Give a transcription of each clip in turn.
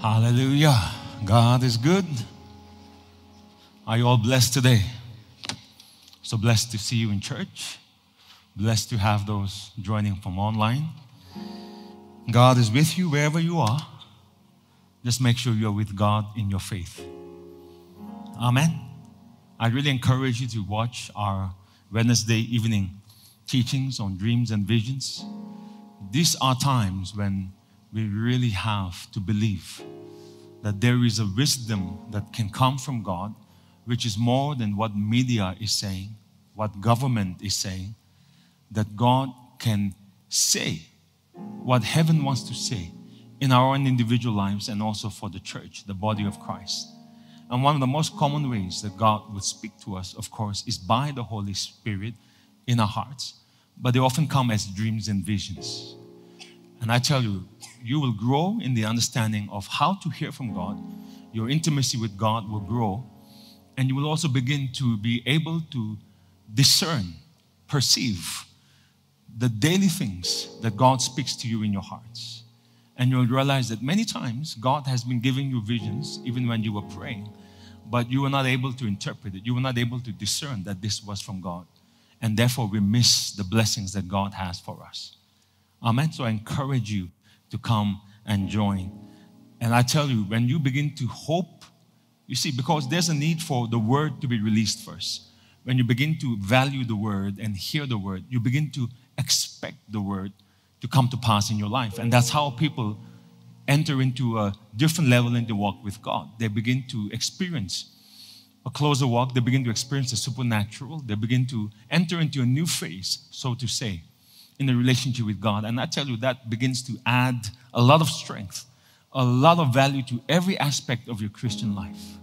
Hallelujah. God is good. Are you all blessed today? So blessed to see you in church. Blessed to have those joining from online. God is with you wherever you are. Just make sure you're with God in your faith. Amen. I really encourage you to watch our Wednesday evening teachings on dreams and visions. These are times when we really have to believe that there is a wisdom that can come from God, which is more than what media is saying, what government is saying, that God can say what heaven wants to say in our own individual lives and also for the church, the body of Christ. And one of the most common ways that God would speak to us, of course, is by the Holy Spirit in our hearts. But they often come as dreams and visions. And I tell you, you will grow in the understanding of how to hear from God. Your intimacy with God will grow. And you will also begin to be able to discern, perceive the daily things that God speaks to you in your hearts. And you'll realize that many times God has been giving you visions even when you were praying, but you were not able to interpret it. You were not able to discern that this was from God. And therefore, we miss the blessings that God has for us. Amen. So I encourage you to come and join. And I tell you, when you begin to hope, you see, because there's a need for the word to be released first. When you begin to value the word and hear the word, you begin to expect the word to come to pass in your life. And that's how people enter into a different level in the walk with God. They begin to experience a closer walk, they begin to experience the supernatural, they begin to enter into a new phase, so to say in the relationship with God. And I tell you, that begins to add a lot of strength, a lot of value to every aspect of your Christian life.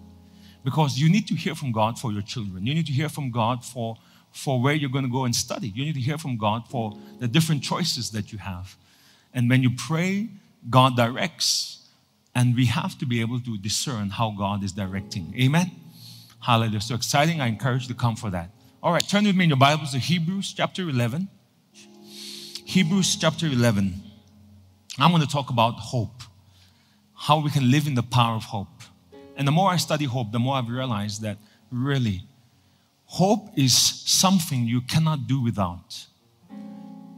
Because you need to hear from God for your children. You need to hear from God for, for where you're going to go and study. You need to hear from God for the different choices that you have. And when you pray, God directs. And we have to be able to discern how God is directing. Amen? Hallelujah. So exciting. I encourage you to come for that. All right, turn with me in your Bibles to Hebrews chapter 11. Hebrews chapter 11. I'm going to talk about hope, how we can live in the power of hope. And the more I study hope, the more I've realized that really, hope is something you cannot do without.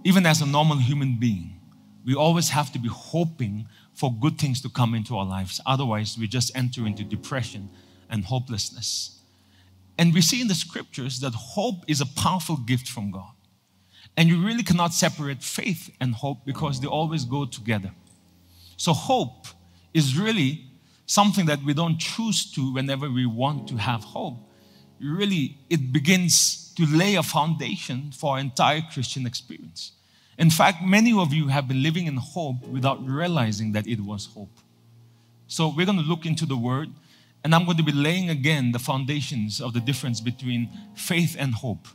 Even as a normal human being, we always have to be hoping for good things to come into our lives. Otherwise, we just enter into depression and hopelessness. And we see in the scriptures that hope is a powerful gift from God. And you really cannot separate faith and hope because they always go together. So, hope is really something that we don't choose to whenever we want to have hope. Really, it begins to lay a foundation for our entire Christian experience. In fact, many of you have been living in hope without realizing that it was hope. So, we're going to look into the Word, and I'm going to be laying again the foundations of the difference between faith and hope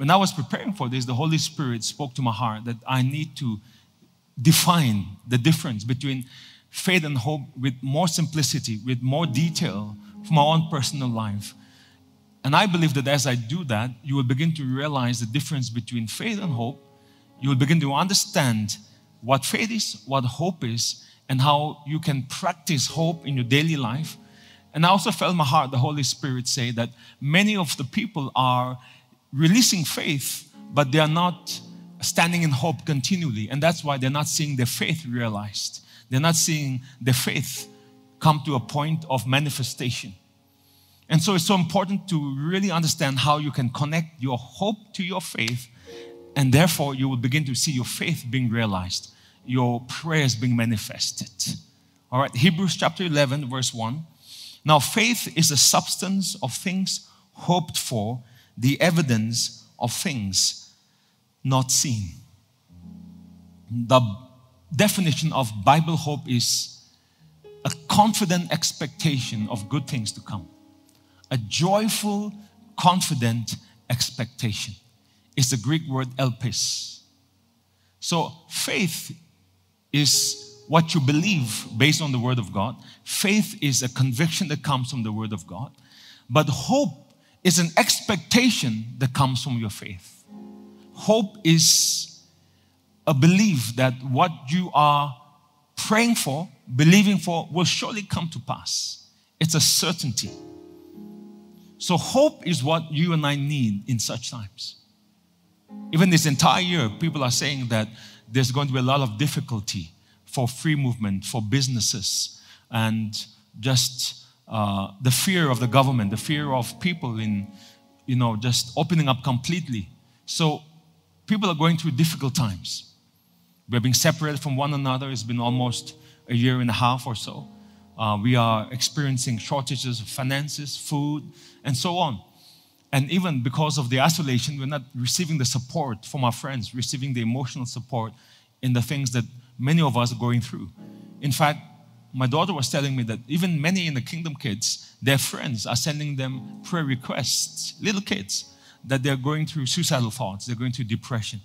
when I was preparing for this, the Holy Spirit spoke to my heart that I need to define the difference between faith and hope with more simplicity, with more detail from my own personal life. And I believe that as I do that, you will begin to realize the difference between faith and hope. You will begin to understand what faith is, what hope is, and how you can practice hope in your daily life. And I also felt my heart, the Holy Spirit say that many of the people are releasing faith, but they are not standing in hope continually. And that's why they're not seeing their faith realized. They're not seeing their faith come to a point of manifestation. And so it's so important to really understand how you can connect your hope to your faith, and therefore you will begin to see your faith being realized, your prayers being manifested. All right, Hebrews chapter 11, verse 1. Now, faith is the substance of things hoped for the evidence of things not seen. The definition of Bible hope is a confident expectation of good things to come. A joyful, confident expectation It's the Greek word elpis. So faith is what you believe based on the word of God. Faith is a conviction that comes from the word of God. But hope is an expectation that comes from your faith. Hope is a belief that what you are praying for, believing for, will surely come to pass. It's a certainty. So, hope is what you and I need in such times. Even this entire year, people are saying that there's going to be a lot of difficulty for free movement, for businesses, and just uh, the fear of the government, the fear of people in, you know, just opening up completely. So people are going through difficult times. We're being separated from one another. It's been almost a year and a half or so. Uh, we are experiencing shortages of finances, food, and so on. And even because of the isolation, we're not receiving the support from our friends, receiving the emotional support in the things that many of us are going through. In fact, my daughter was telling me that even many in the kingdom kids, their friends are sending them prayer requests, little kids, that they're going through suicidal thoughts, they're going through depression.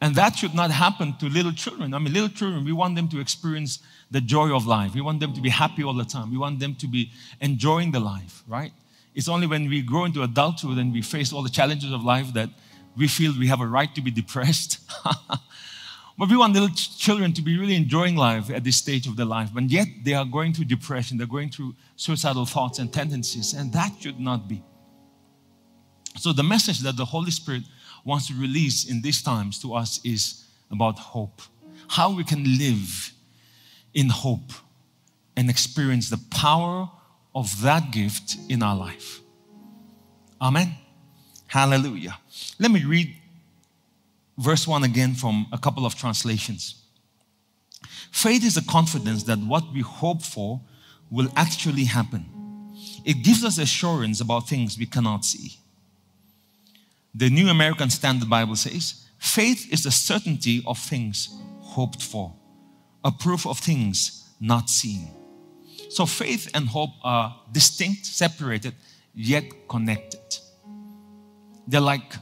And that should not happen to little children. I mean, little children, we want them to experience the joy of life. We want them to be happy all the time. We want them to be enjoying the life, right? It's only when we grow into adulthood and we face all the challenges of life that we feel we have a right to be depressed. but we want little children to be really enjoying life at this stage of their life, but yet they are going through depression, they're going through suicidal thoughts and tendencies, and that should not be. So, the message that the Holy Spirit wants to release in these times to us is about hope. How we can live in hope and experience the power of that gift in our life. Amen. Hallelujah. Let me read verse 1 again from a couple of translations. Faith is a confidence that what we hope for will actually happen. It gives us assurance about things we cannot see. The New American Standard Bible says, faith is the certainty of things hoped for, a proof of things not seen. So faith and hope are distinct, separated, yet connected. They're like,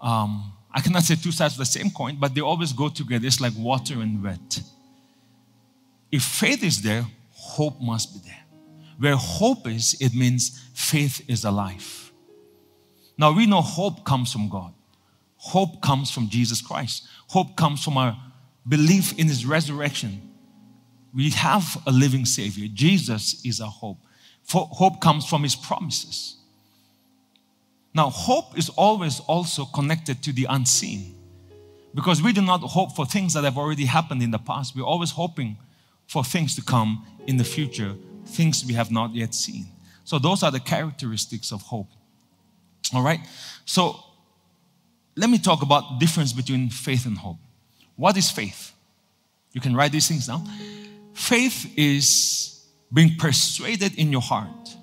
um, I cannot say two sides of the same coin, but they always go together. It's like water and wet. If faith is there, hope must be there. Where hope is, it means faith is alive. Now we know hope comes from God. Hope comes from Jesus Christ. Hope comes from our belief in his resurrection we have a living Savior. Jesus is our hope. For hope comes from His promises. Now, hope is always also connected to the unseen because we do not hope for things that have already happened in the past. We're always hoping for things to come in the future, things we have not yet seen. So, those are the characteristics of hope. All right? So, let me talk about difference between faith and hope. What is faith? You can write these things down. Faith is being persuaded in your heart.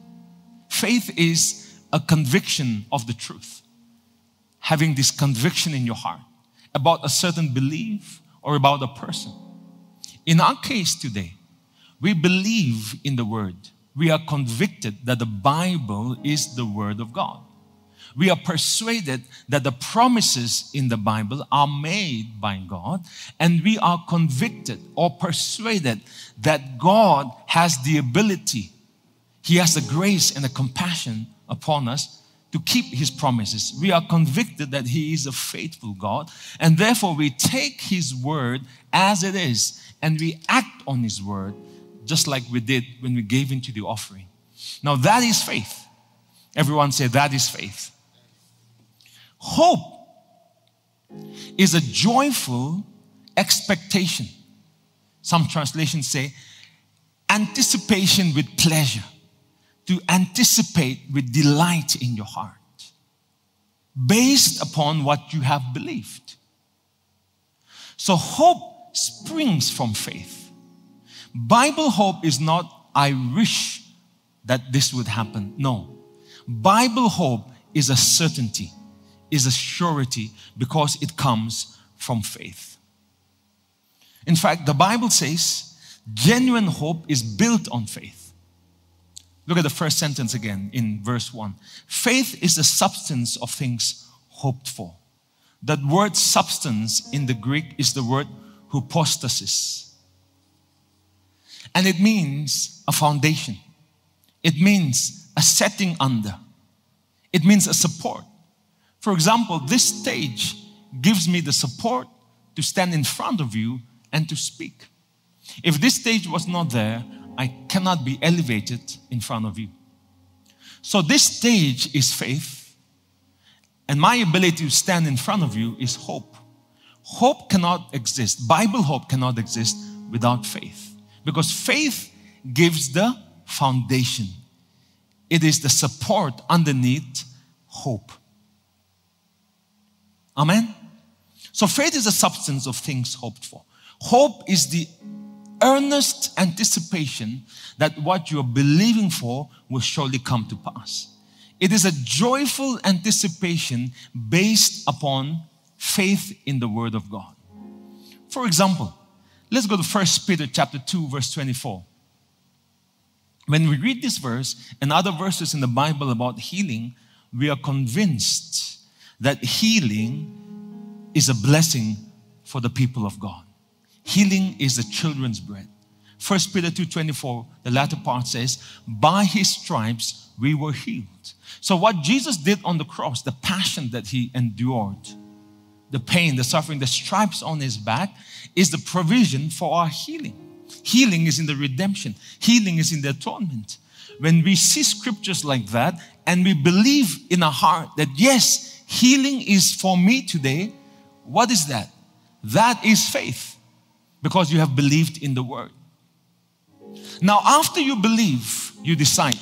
Faith is a conviction of the truth. Having this conviction in your heart about a certain belief or about a person. In our case today, we believe in the Word. We are convicted that the Bible is the Word of God we are persuaded that the promises in the Bible are made by God, and we are convicted or persuaded that God has the ability, He has the grace and the compassion upon us to keep His promises. We are convicted that He is a faithful God, and therefore we take His word as it is and we act on His word just like we did when we gave into the offering. Now that is faith. Everyone say that is faith. Hope is a joyful expectation. Some translations say anticipation with pleasure, to anticipate with delight in your heart, based upon what you have believed. So, hope springs from faith. Bible hope is not, I wish that this would happen. No. Bible hope is a certainty is a surety because it comes from faith. In fact, the Bible says genuine hope is built on faith. Look at the first sentence again in verse 1. Faith is the substance of things hoped for. That word substance in the Greek is the word hypostasis. And it means a foundation. It means a setting under. It means a support. For example, this stage gives me the support to stand in front of you and to speak. If this stage was not there, I cannot be elevated in front of you. So, this stage is faith, and my ability to stand in front of you is hope. Hope cannot exist, Bible hope cannot exist without faith, because faith gives the foundation, it is the support underneath hope. Amen? So, faith is the substance of things hoped for. Hope is the earnest anticipation that what you're believing for will surely come to pass. It is a joyful anticipation based upon faith in the Word of God. For example, let's go to 1 Peter chapter 2, verse 24. When we read this verse and other verses in the Bible about healing, we are convinced that healing is a blessing for the people of God. Healing is the children's bread. 1 Peter 2:24, the latter part says, "By his stripes we were healed." So what Jesus did on the cross, the passion that he endured, the pain, the suffering, the stripes on his back is the provision for our healing. Healing is in the redemption. Healing is in the atonement. When we see scriptures like that and we believe in our heart that yes, healing is for me today, what is that? That is faith because you have believed in the word. Now, after you believe, you decide.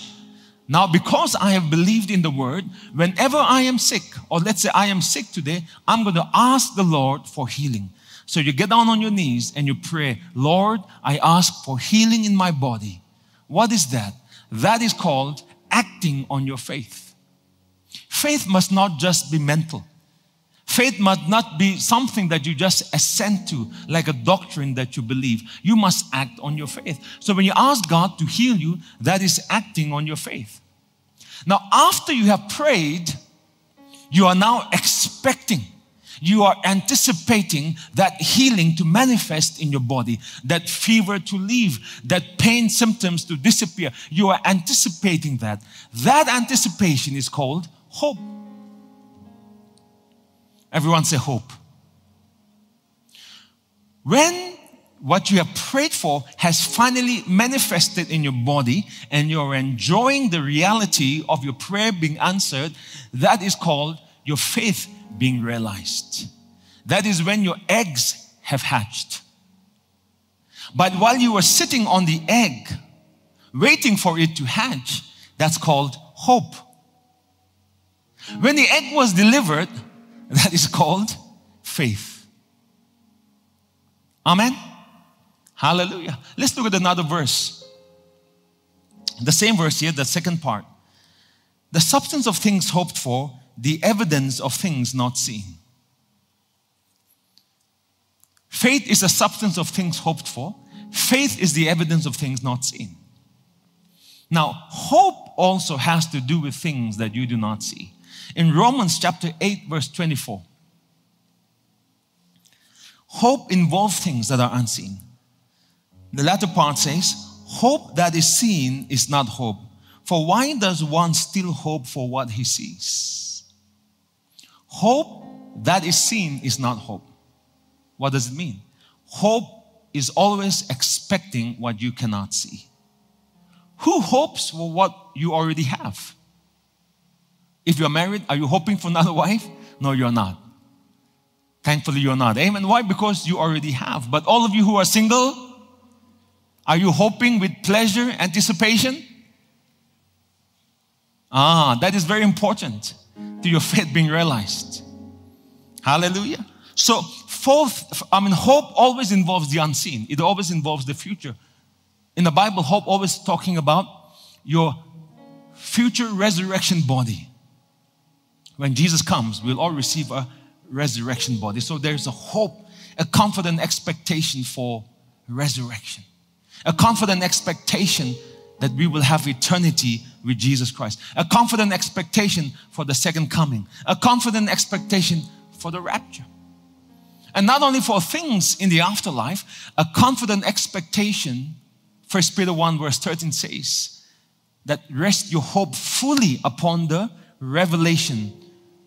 Now, because I have believed in the word, whenever I am sick, or let's say I am sick today, I'm going to ask the Lord for healing. So you get down on your knees and you pray, Lord, I ask for healing in my body. What is that? That is called acting on your faith. Faith must not just be mental. Faith must not be something that you just assent to, like a doctrine that you believe. You must act on your faith. So when you ask God to heal you, that is acting on your faith. Now, after you have prayed, you are now expecting, you are anticipating that healing to manifest in your body, that fever to leave, that pain symptoms to disappear. You are anticipating that. That anticipation is called hope. Everyone say hope. When what you have prayed for has finally manifested in your body and you're enjoying the reality of your prayer being answered, that is called your faith being realized. That is when your eggs have hatched. But while you were sitting on the egg, waiting for it to hatch, that's called hope. When the egg was delivered, that is called faith. Amen. Hallelujah. Let's look at another verse. The same verse here, the second part. The substance of things hoped for, the evidence of things not seen. Faith is the substance of things hoped for. Faith is the evidence of things not seen. Now, hope also has to do with things that you do not see in Romans chapter 8, verse 24. Hope involves things that are unseen. The latter part says, Hope that is seen is not hope. For why does one still hope for what he sees? Hope that is seen is not hope. What does it mean? Hope is always expecting what you cannot see. Who hopes for what you already have? If you're married, are you hoping for another wife? No, you're not. Thankfully, you're not. Amen. Why? Because you already have. But all of you who are single, are you hoping with pleasure, anticipation? Ah, that is very important to your faith being realized. Hallelujah. So, fourth, I mean, hope always involves the unseen, it always involves the future. In the Bible, hope always talking about your future resurrection body when Jesus comes, we'll all receive a resurrection body. So there's a hope, a confident expectation for resurrection, a confident expectation that we will have eternity with Jesus Christ, a confident expectation for the second coming, a confident expectation for the rapture. And not only for things in the afterlife, a confident expectation, 1 Peter 1 verse 13 says, that rest your hope fully upon the revelation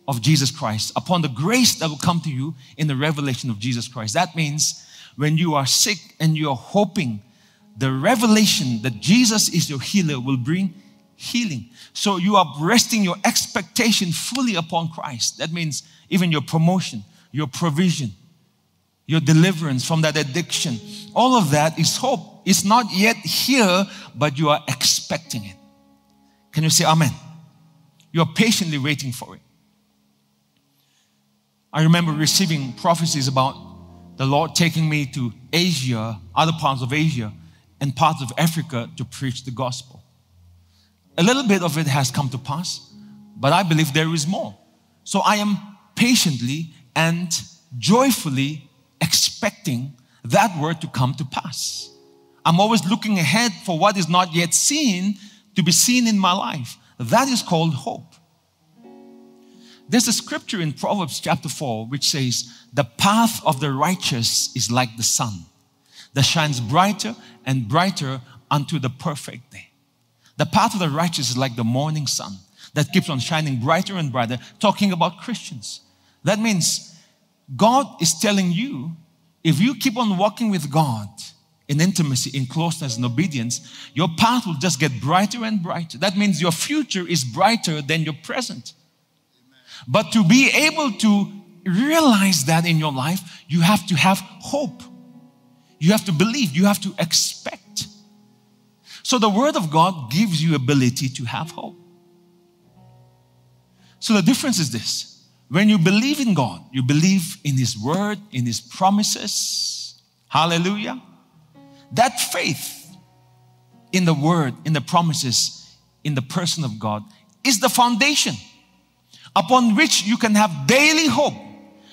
of Jesus Christ, upon the grace that will come to you in the revelation of Jesus Christ. That means when you are sick and you're hoping, the revelation that Jesus is your healer will bring healing. So you are resting your expectation fully upon Christ. That means even your promotion, your provision, your deliverance from that addiction. All of that is hope. It's not yet here, but you are expecting it. Can you say amen? You're patiently waiting for it. I remember receiving prophecies about the Lord taking me to Asia, other parts of Asia, and parts of Africa to preach the gospel. A little bit of it has come to pass, but I believe there is more. So I am patiently and joyfully expecting that word to come to pass. I'm always looking ahead for what is not yet seen to be seen in my life. That is called hope. There's a scripture in Proverbs chapter 4 which says, The path of the righteous is like the sun that shines brighter and brighter unto the perfect day. The path of the righteous is like the morning sun that keeps on shining brighter and brighter, talking about Christians. That means God is telling you if you keep on walking with God in intimacy, in closeness, and obedience, your path will just get brighter and brighter. That means your future is brighter than your present. But to be able to realize that in your life, you have to have hope. You have to believe, you have to expect. So the Word of God gives you ability to have hope. So the difference is this when you believe in God, you believe in His Word, in His promises. Hallelujah. That faith in the Word, in the promises, in the person of God is the foundation upon which you can have daily hope.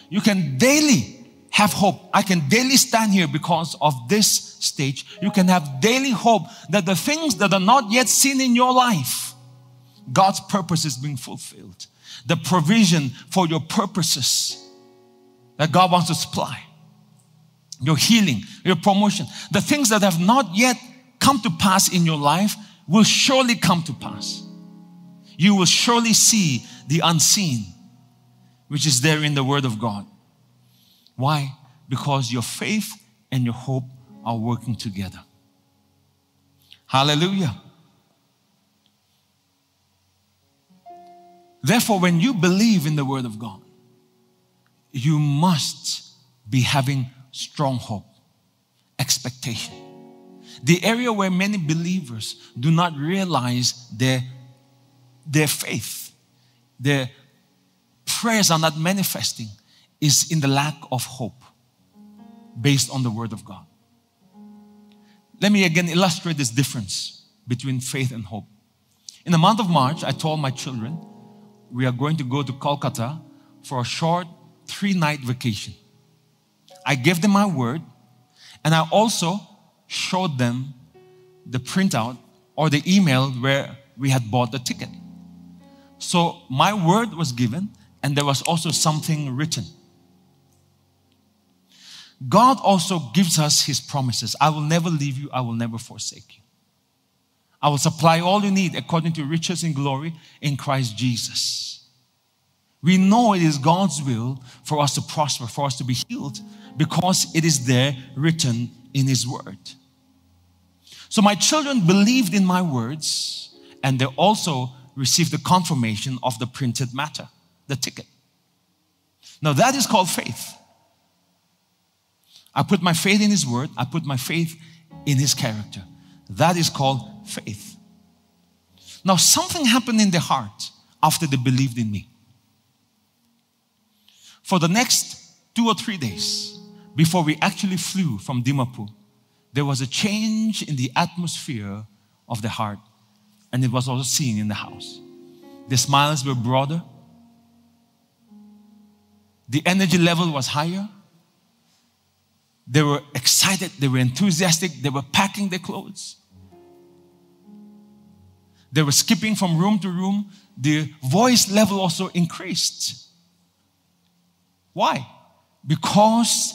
You can daily have hope. I can daily stand here because of this stage. You can have daily hope that the things that are not yet seen in your life, God's purpose is being fulfilled. The provision for your purposes that God wants to supply, your healing, your promotion, the things that have not yet come to pass in your life will surely come to pass. You will surely see the unseen, which is there in the Word of God. Why? Because your faith and your hope are working together. Hallelujah. Therefore, when you believe in the Word of God, you must be having strong hope, expectation. The area where many believers do not realize their, their faith, their prayers are not manifesting, is in the lack of hope based on the Word of God. Let me again illustrate this difference between faith and hope. In the month of March, I told my children we are going to go to Kolkata for a short three night vacation. I gave them my word, and I also showed them the printout or the email where we had bought the ticket. So my word was given, and there was also something written. God also gives us His promises I will never leave you, I will never forsake you. I will supply all you need according to riches in glory in Christ Jesus. We know it is God's will for us to prosper, for us to be healed, because it is there written in His Word. So my children believed in my words, and they also received the confirmation of the printed matter, the ticket. Now that is called faith. I put my faith in His Word, I put my faith in His character. That is called faith. Now, something happened in their heart after they believed in me. For the next two or three days, before we actually flew from Dimapur, there was a change in the atmosphere of the heart, and it was also seen in the house. The smiles were broader, the energy level was higher. They were excited, they were enthusiastic, they were packing their clothes. They were skipping from room to room. The voice level also increased. Why? Because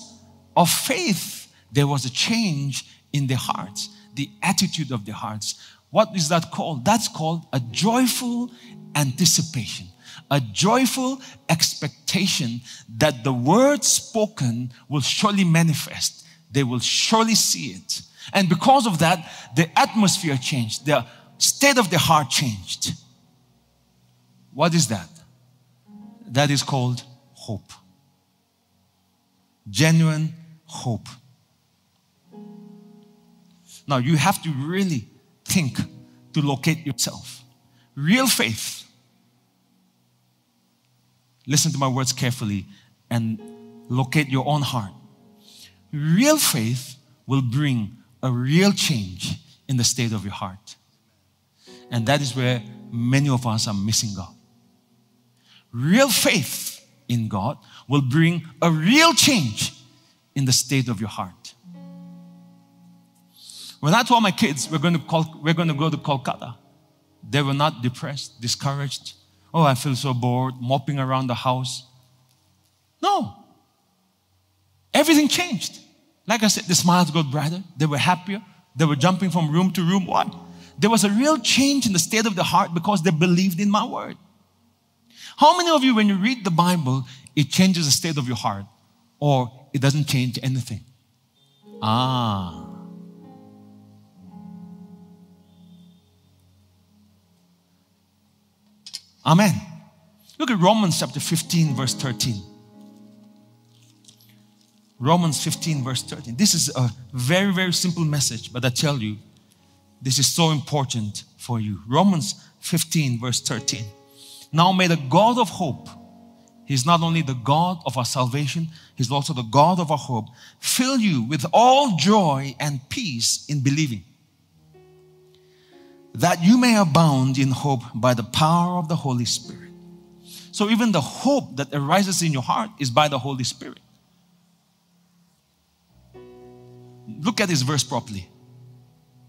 of faith, there was a change in their hearts, the attitude of their hearts. What is that called? That's called a joyful anticipation a joyful expectation that the word spoken will surely manifest they will surely see it. And because of that, the atmosphere changed, the state of the heart changed. What is that? That is called hope. Genuine hope. Now, you have to really think to locate yourself. Real faith. Listen to my words carefully and locate your own heart. Real faith will bring a real change in the state of your heart. And that is where many of us are missing God. Real faith in God will bring a real change in the state of your heart. When I told my kids we're going to, call, we're going to go to Kolkata, they were not depressed, discouraged. Oh, I feel so bored, mopping around the house. No. Everything changed. Like I said, the smiles got brighter. They were happier. They were jumping from room to room. What? There was a real change in the state of the heart because they believed in my word. How many of you, when you read the Bible, it changes the state of your heart or it doesn't change anything? Ah. Amen. Look at Romans chapter 15, verse 13. Romans 15, verse 13. This is a very, very simple message, but I tell you, this is so important for you. Romans 15, verse 13. Now may the God of hope, He's not only the God of our salvation, He's also the God of our hope, fill you with all joy and peace in believing, that you may abound in hope by the power of the Holy Spirit. So even the hope that arises in your heart is by the Holy Spirit. Look at this verse properly.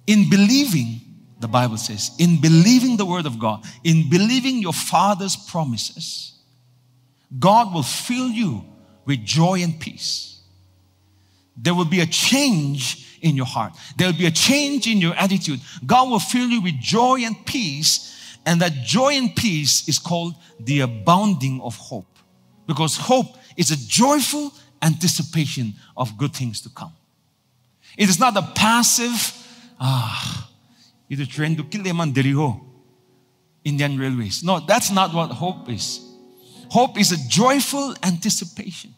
In believing, the Bible says, in believing the word of God, in believing your Father's promises, God will fill you with joy and peace. There will be a change in your heart. There will be a change in your attitude. God will fill you with joy and peace. And that joy and peace is called the abounding of hope. Because hope is a joyful anticipation of good things to come. It is not a passive, ah, ito train to kill them diriho. Indian Railways. No, that's not what hope is. Hope is a joyful anticipation.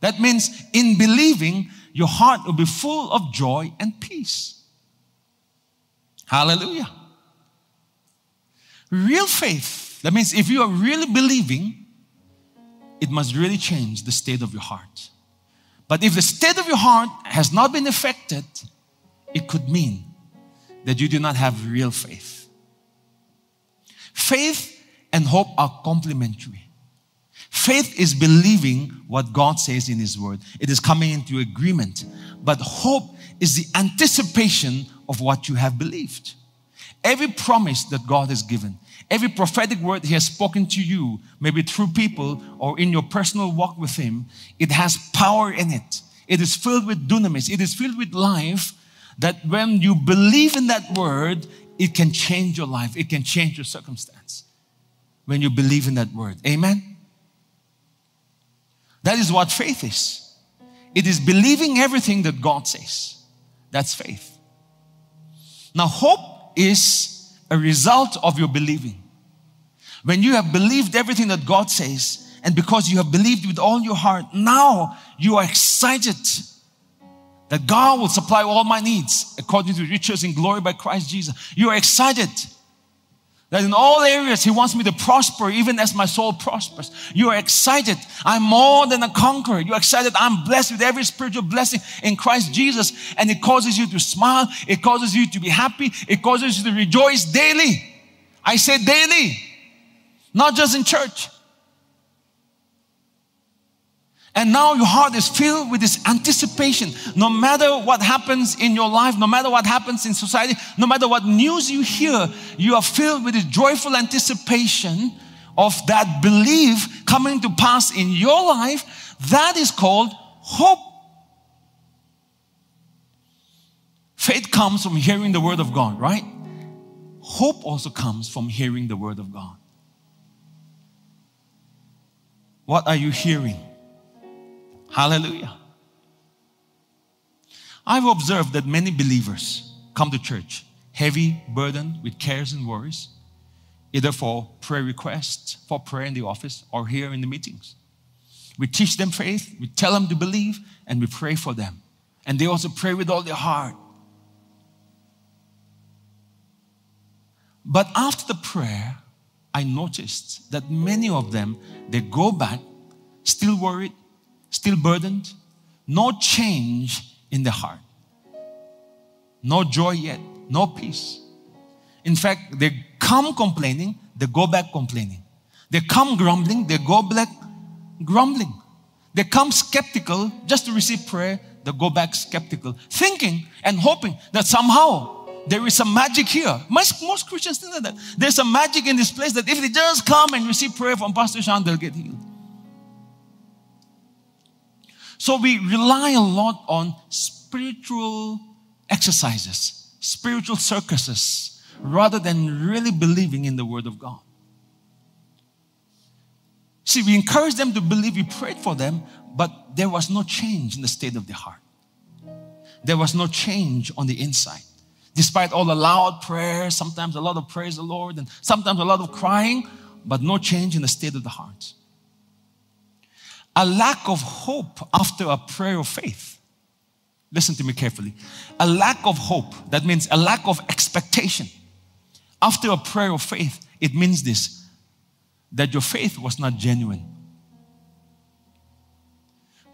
That means in believing, your heart will be full of joy and peace. Hallelujah. Real faith, that means if you are really believing, it must really change the state of your heart. But if the state of your heart has not been affected, it could mean that you do not have real faith. Faith and hope are complementary. Faith is believing what God says in His Word, it is coming into agreement. But hope is the anticipation of what you have believed. Every promise that God has given, every prophetic word He has spoken to you, maybe through people or in your personal walk with Him, it has power in it. It is filled with dunamis, it is filled with life that when you believe in that word, it can change your life, it can change your circumstance. When you believe in that word. Amen? That is what faith is. It is believing everything that God says. That's faith. Now, hope is a result of your believing. When you have believed everything that God says, and because you have believed with all your heart, now you are excited that God will supply all my needs according to riches in glory by Christ Jesus. You are excited that in all areas He wants me to prosper even as my soul prospers. You are excited. I'm more than a conqueror. You're excited. I'm blessed with every spiritual blessing in Christ Jesus. And it causes you to smile. It causes you to be happy. It causes you to rejoice daily. I say daily, not just in church. And now your heart is filled with this anticipation. No matter what happens in your life, no matter what happens in society, no matter what news you hear, you are filled with this joyful anticipation of that belief coming to pass in your life. That is called hope. Faith comes from hearing the word of God, right? Hope also comes from hearing the word of God. What are you hearing? Hallelujah. I've observed that many believers come to church heavy, burdened with cares and worries, either for prayer requests, for prayer in the office, or here in the meetings. We teach them faith, we tell them to believe, and we pray for them. And they also pray with all their heart. But after the prayer, I noticed that many of them, they go back still worried, still burdened, no change in the heart, no joy yet, no peace. In fact, they come complaining, they go back complaining. They come grumbling, they go back grumbling. They come skeptical just to receive prayer, they go back skeptical, thinking and hoping that somehow there is some magic here. Most, most Christians think that there's a magic in this place that if they just come and receive prayer from Pastor Sean, they'll get healed. So we rely a lot on spiritual exercises, spiritual circuses, rather than really believing in the Word of God. See, we encourage them to believe, we prayed for them, but there was no change in the state of their heart. There was no change on the inside. Despite all the loud prayers, sometimes a lot of praise the Lord, and sometimes a lot of crying, but no change in the state of the heart a lack of hope after a prayer of faith. Listen to me carefully. A lack of hope, that means a lack of expectation. After a prayer of faith, it means this that your faith was not genuine.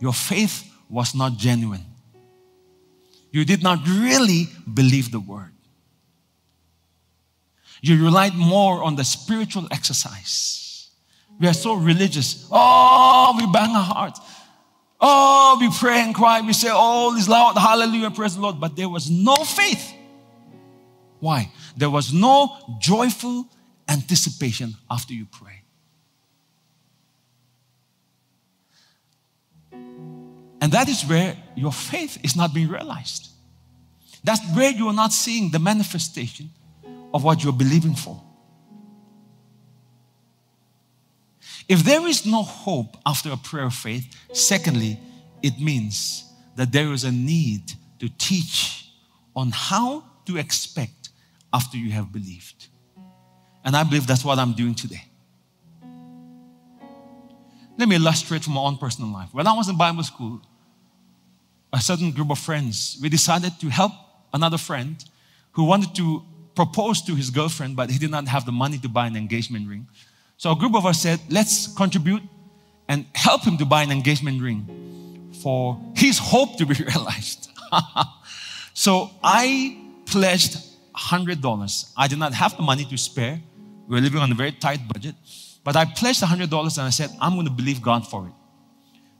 Your faith was not genuine. You did not really believe the word. You relied more on the spiritual exercise we are so religious. Oh, we bang our hearts. Oh, we pray and cry. We say all oh, is loud, hallelujah, praise the Lord. But there was no faith. Why? There was no joyful anticipation after you pray. And that is where your faith is not being realized. That's where you are not seeing the manifestation of what you're believing for. If there is no hope after a prayer of faith, secondly, it means that there is a need to teach on how to expect after you have believed. And I believe that's what I'm doing today. Let me illustrate from my own personal life. When I was in Bible school, a certain group of friends, we decided to help another friend who wanted to propose to his girlfriend, but he did not have the money to buy an engagement ring. So a group of us said, let's contribute and help him to buy an engagement ring for his hope to be realized. so I pledged $100. I did not have the money to spare. We were living on a very tight budget. But I pledged $100 and I said, I'm going to believe God for it.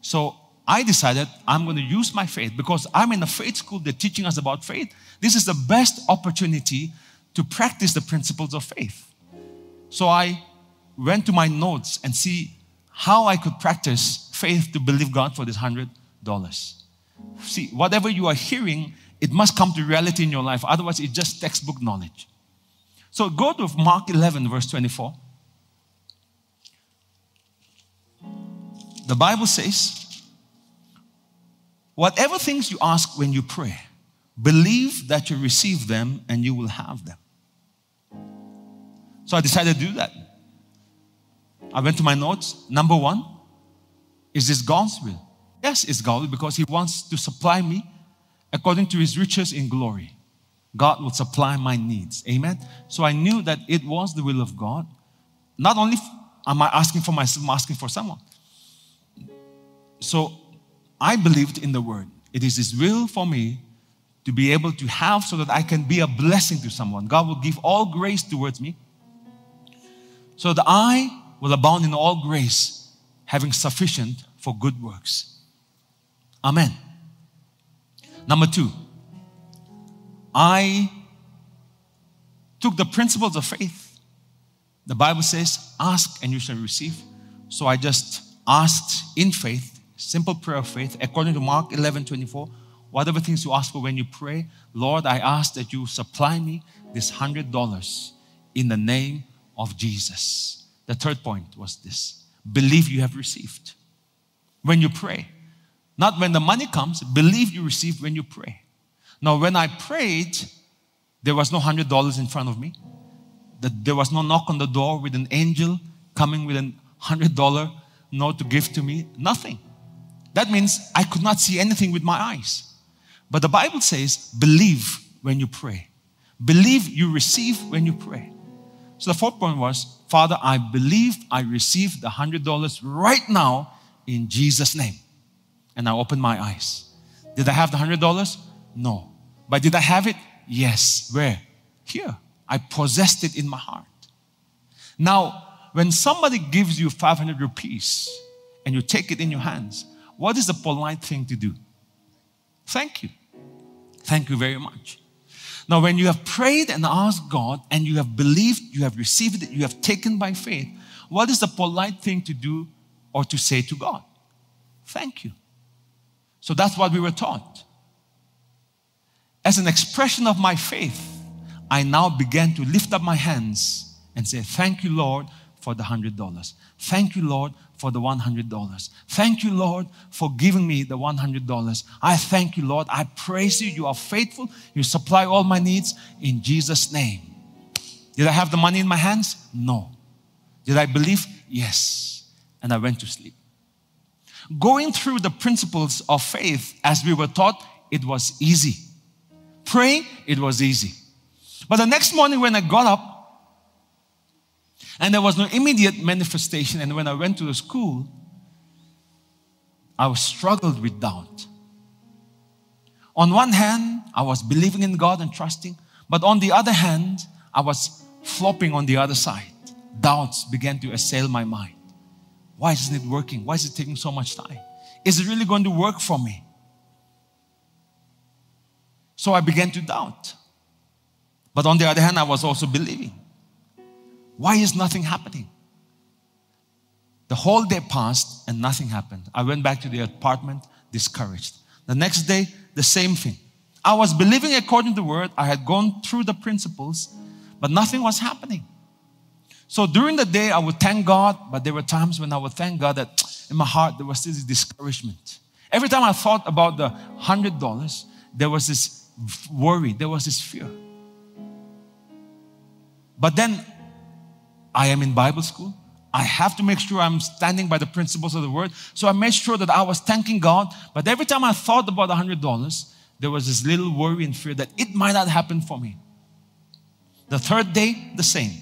So I decided I'm going to use my faith because I'm in a faith school. They're teaching us about faith. This is the best opportunity to practice the principles of faith. So I went to my notes and see how I could practice faith to believe God for this hundred dollars. See, whatever you are hearing, it must come to reality in your life. Otherwise, it's just textbook knowledge. So go to Mark 11, verse 24. The Bible says, Whatever things you ask when you pray, believe that you receive them and you will have them. So I decided to do that. I went to my notes. Number one, is this God's will? Yes, it's God's will because He wants to supply me according to His riches in glory. God will supply my needs. Amen. So I knew that it was the will of God. Not only am I asking for myself, I'm asking for someone. So I believed in the word. It is His will for me to be able to have so that I can be a blessing to someone. God will give all grace towards me so that I will abound in all grace, having sufficient for good works. Amen. Number two, I took the principles of faith. The Bible says, ask and you shall receive. So I just asked in faith, simple prayer of faith, according to Mark 11 24. Whatever things you ask for when you pray, Lord, I ask that you supply me this hundred dollars in the name of Jesus. The third point was this believe you have received when you pray. Not when the money comes, believe you receive when you pray. Now, when I prayed, there was no $100 in front of me. That there was no knock on the door with an angel coming with a $100 note to give to me. Nothing. That means I could not see anything with my eyes. But the Bible says, believe when you pray. Believe you receive when you pray. So the fourth point was, Father, I believe I received the $100 right now in Jesus' name. And I opened my eyes. Did I have the $100? No. But did I have it? Yes. Where? Here. I possessed it in my heart. Now, when somebody gives you 500 rupees and you take it in your hands, what is the polite thing to do? Thank you. Thank you very much. Now, when you have prayed and asked God and you have believed, you have received it, you have taken by faith, what is the polite thing to do or to say to God? Thank you. So that's what we were taught. As an expression of my faith, I now began to lift up my hands and say, Thank you, Lord, for the $100. Thank you, Lord, for the $100. Thank you, Lord, for giving me the $100. I thank you, Lord. I praise you. You are faithful. You supply all my needs in Jesus' name. Did I have the money in my hands? No. Did I believe? Yes. And I went to sleep. Going through the principles of faith as we were taught, it was easy. Praying, it was easy. But the next morning when I got up, and there was no immediate manifestation. And when I went to the school, I was struggled with doubt. On one hand, I was believing in God and trusting, but on the other hand, I was flopping on the other side. Doubts began to assail my mind. Why isn't it working? Why is it taking so much time? Is it really going to work for me? So I began to doubt. But on the other hand, I was also believing. Why is nothing happening? The whole day passed and nothing happened. I went back to the apartment discouraged. The next day, the same thing. I was believing according to the word. I had gone through the principles, but nothing was happening. So during the day, I would thank God, but there were times when I would thank God that in my heart there was this discouragement. Every time I thought about the hundred dollars, there was this worry, there was this fear. But then I am in Bible school. I have to make sure I'm standing by the principles of the word. So I made sure that I was thanking God. But every time I thought about $100, there was this little worry and fear that it might not happen for me. The third day, the same.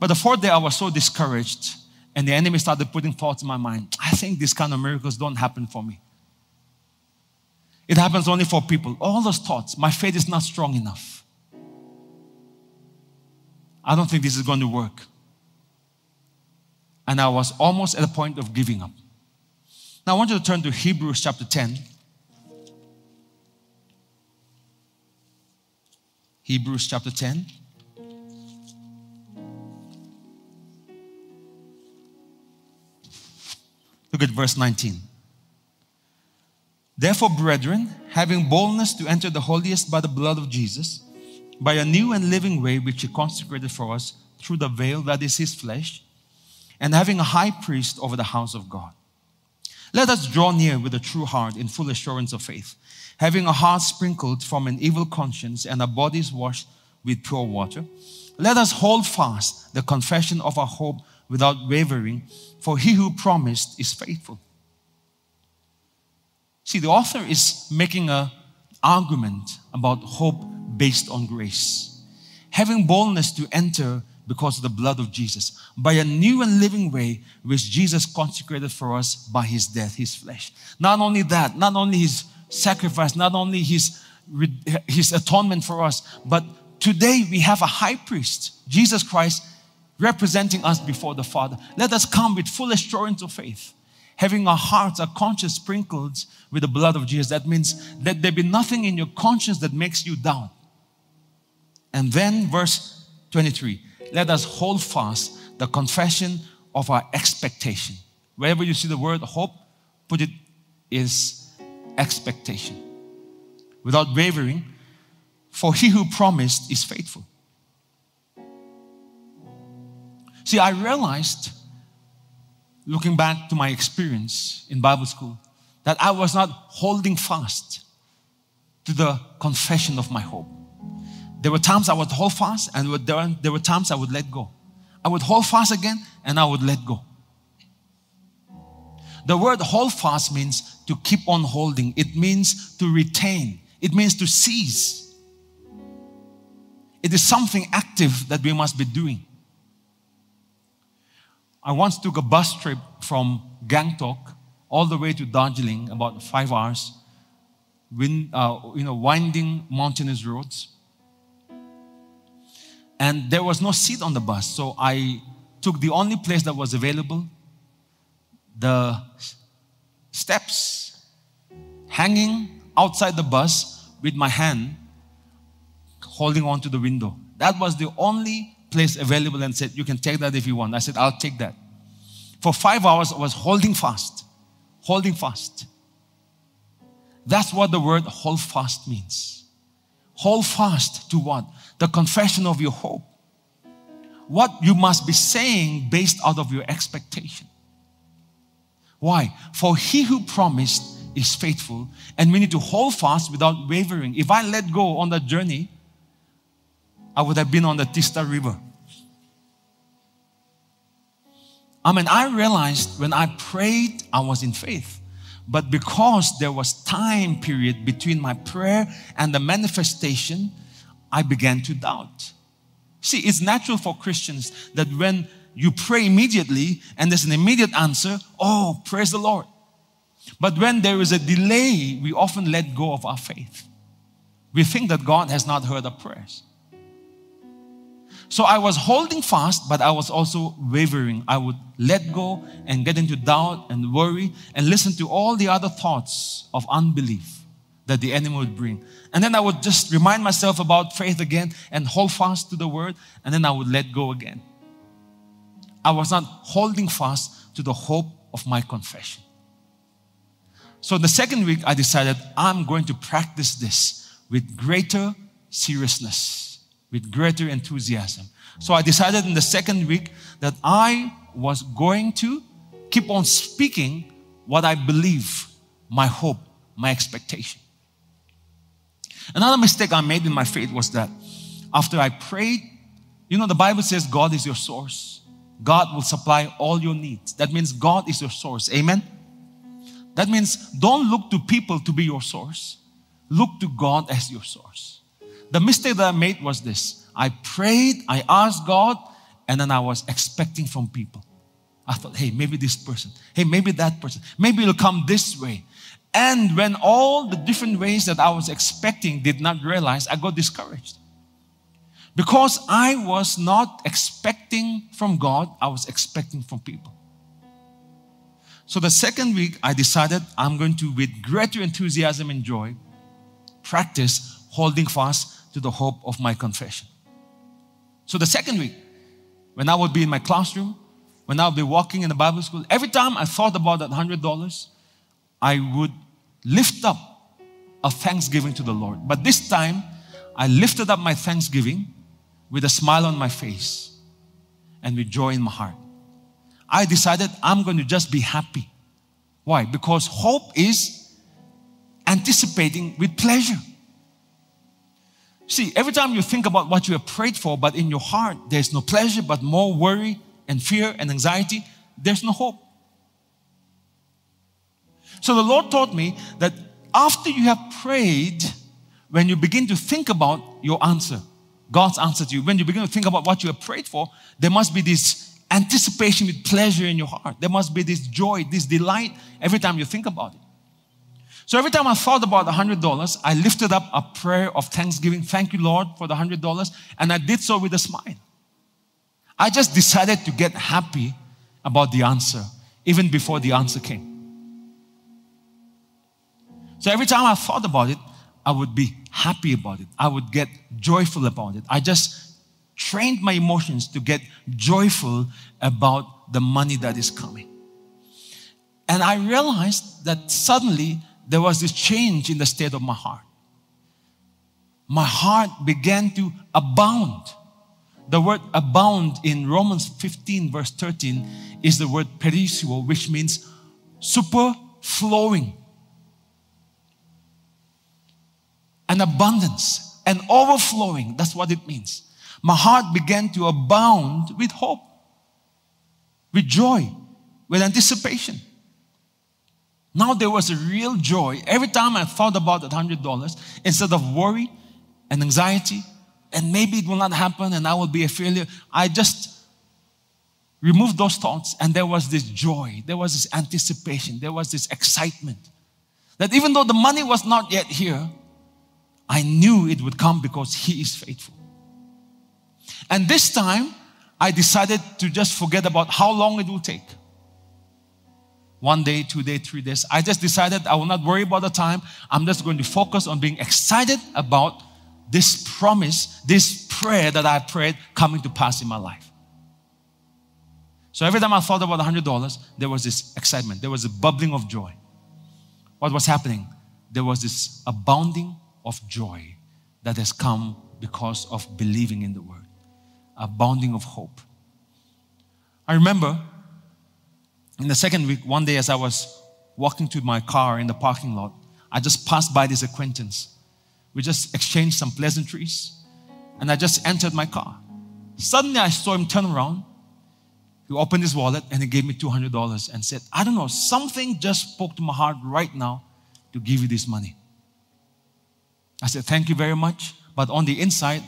But the fourth day, I was so discouraged, and the enemy started putting thoughts in my mind. I think these kind of miracles don't happen for me. It happens only for people. All those thoughts, my faith is not strong enough. I don't think this is going to work and I was almost at the point of giving up. Now I want you to turn to Hebrews chapter 10. Hebrews chapter 10. Look at verse 19. Therefore, brethren, having boldness to enter the holiest by the blood of Jesus, by a new and living way which he consecrated for us through the veil that is his flesh, and having a high priest over the house of God. Let us draw near with a true heart in full assurance of faith, having a heart sprinkled from an evil conscience and our bodies washed with pure water. Let us hold fast the confession of our hope without wavering, for he who promised is faithful. See, the author is making an argument about hope based on grace. Having boldness to enter because of the blood of Jesus, by a new and living way which Jesus consecrated for us by his death, his flesh. Not only that, not only his sacrifice, not only his, his atonement for us, but today we have a high priest, Jesus Christ, representing us before the Father. Let us come with full assurance of faith, having our hearts, our conscience sprinkled with the blood of Jesus. That means that there be nothing in your conscience that makes you doubt. And then verse 23 let us hold fast the confession of our expectation. Wherever you see the word hope, put it is expectation. Without wavering, for he who promised is faithful. See, I realized, looking back to my experience in Bible school, that I was not holding fast to the confession of my hope. There were times I would hold fast, and there were times I would let go. I would hold fast again, and I would let go. The word hold fast means to keep on holding, it means to retain, it means to seize. It is something active that we must be doing. I once took a bus trip from Gangtok all the way to Darjeeling, about five hours, wind, uh, you know, winding mountainous roads. And there was no seat on the bus, so I took the only place that was available, the steps, hanging outside the bus with my hand holding on to the window. That was the only place available and said, You can take that if you want. I said, I'll take that. For five hours, I was holding fast, holding fast. That's what the word hold fast means. Hold fast to what? The confession of your hope. What you must be saying based out of your expectation. Why? For he who promised is faithful, and we need to hold fast without wavering. If I let go on that journey, I would have been on the Teesta River. I mean, I realized when I prayed, I was in faith. But because there was time period between my prayer and the manifestation, I began to doubt. See, it's natural for Christians that when you pray immediately and there's an immediate answer, oh, praise the Lord. But when there is a delay, we often let go of our faith. We think that God has not heard our prayers. So I was holding fast, but I was also wavering. I would let go and get into doubt and worry and listen to all the other thoughts of unbelief that the enemy would bring. And then I would just remind myself about faith again and hold fast to the word, and then I would let go again. I was not holding fast to the hope of my confession. So the second week, I decided I'm going to practice this with greater seriousness with greater enthusiasm. So I decided in the second week that I was going to keep on speaking what I believe, my hope, my expectation. Another mistake I made in my faith was that after I prayed, you know, the Bible says God is your source. God will supply all your needs. That means God is your source. Amen? That means don't look to people to be your source, look to God as your source. The mistake that I made was this I prayed, I asked God, and then I was expecting from people. I thought, hey, maybe this person, hey, maybe that person, maybe it'll come this way. And when all the different ways that I was expecting did not realize, I got discouraged. Because I was not expecting from God, I was expecting from people. So the second week, I decided I'm going to, with greater enthusiasm and joy, practice holding fast to the hope of my confession. So the second week, when I would be in my classroom, when I would be walking in the Bible school, every time I thought about that hundred dollars, I would lift up a thanksgiving to the Lord. But this time, I lifted up my thanksgiving with a smile on my face and with joy in my heart. I decided I'm going to just be happy. Why? Because hope is anticipating with pleasure. See, every time you think about what you have prayed for, but in your heart there's no pleasure, but more worry and fear and anxiety, there's no hope. So the Lord taught me that after you have prayed, when you begin to think about your answer, God's answer to you, when you begin to think about what you have prayed for, there must be this anticipation with pleasure in your heart. There must be this joy, this delight every time you think about it. So every time I thought about the $100, I lifted up a prayer of thanksgiving. Thank you, Lord, for the $100. And I did so with a smile. I just decided to get happy about the answer, even before the answer came. So every time I thought about it, I would be happy about it. I would get joyful about it. I just trained my emotions to get joyful about the money that is coming. And I realized that suddenly there was this change in the state of my heart. My heart began to abound. The word abound in Romans 15, verse 13, is the word perisseuo, which means super an abundance, an overflowing. That's what it means. My heart began to abound with hope, with joy, with anticipation. Now there was a real joy. Every time I thought about that hundred dollars, instead of worry and anxiety, and maybe it will not happen and I will be a failure, I just removed those thoughts and there was this joy, there was this anticipation, there was this excitement. That even though the money was not yet here, I knew it would come because He is faithful. And this time, I decided to just forget about how long it will take. One day, two days, three days. I just decided I will not worry about the time. I'm just going to focus on being excited about this promise, this prayer that I prayed coming to pass in my life. So every time I thought about $100, there was this excitement, there was a bubbling of joy. What was happening? There was this abounding of joy that has come because of believing in the word, abounding of hope. I remember in the second week, one day as I was walking to my car in the parking lot, I just passed by this acquaintance. We just exchanged some pleasantries, and I just entered my car. Suddenly, I saw him turn around he opened his wallet and he gave me $200 and said, I don't know, something just spoke to my heart right now to give you this money. I said, Thank you very much. But on the inside,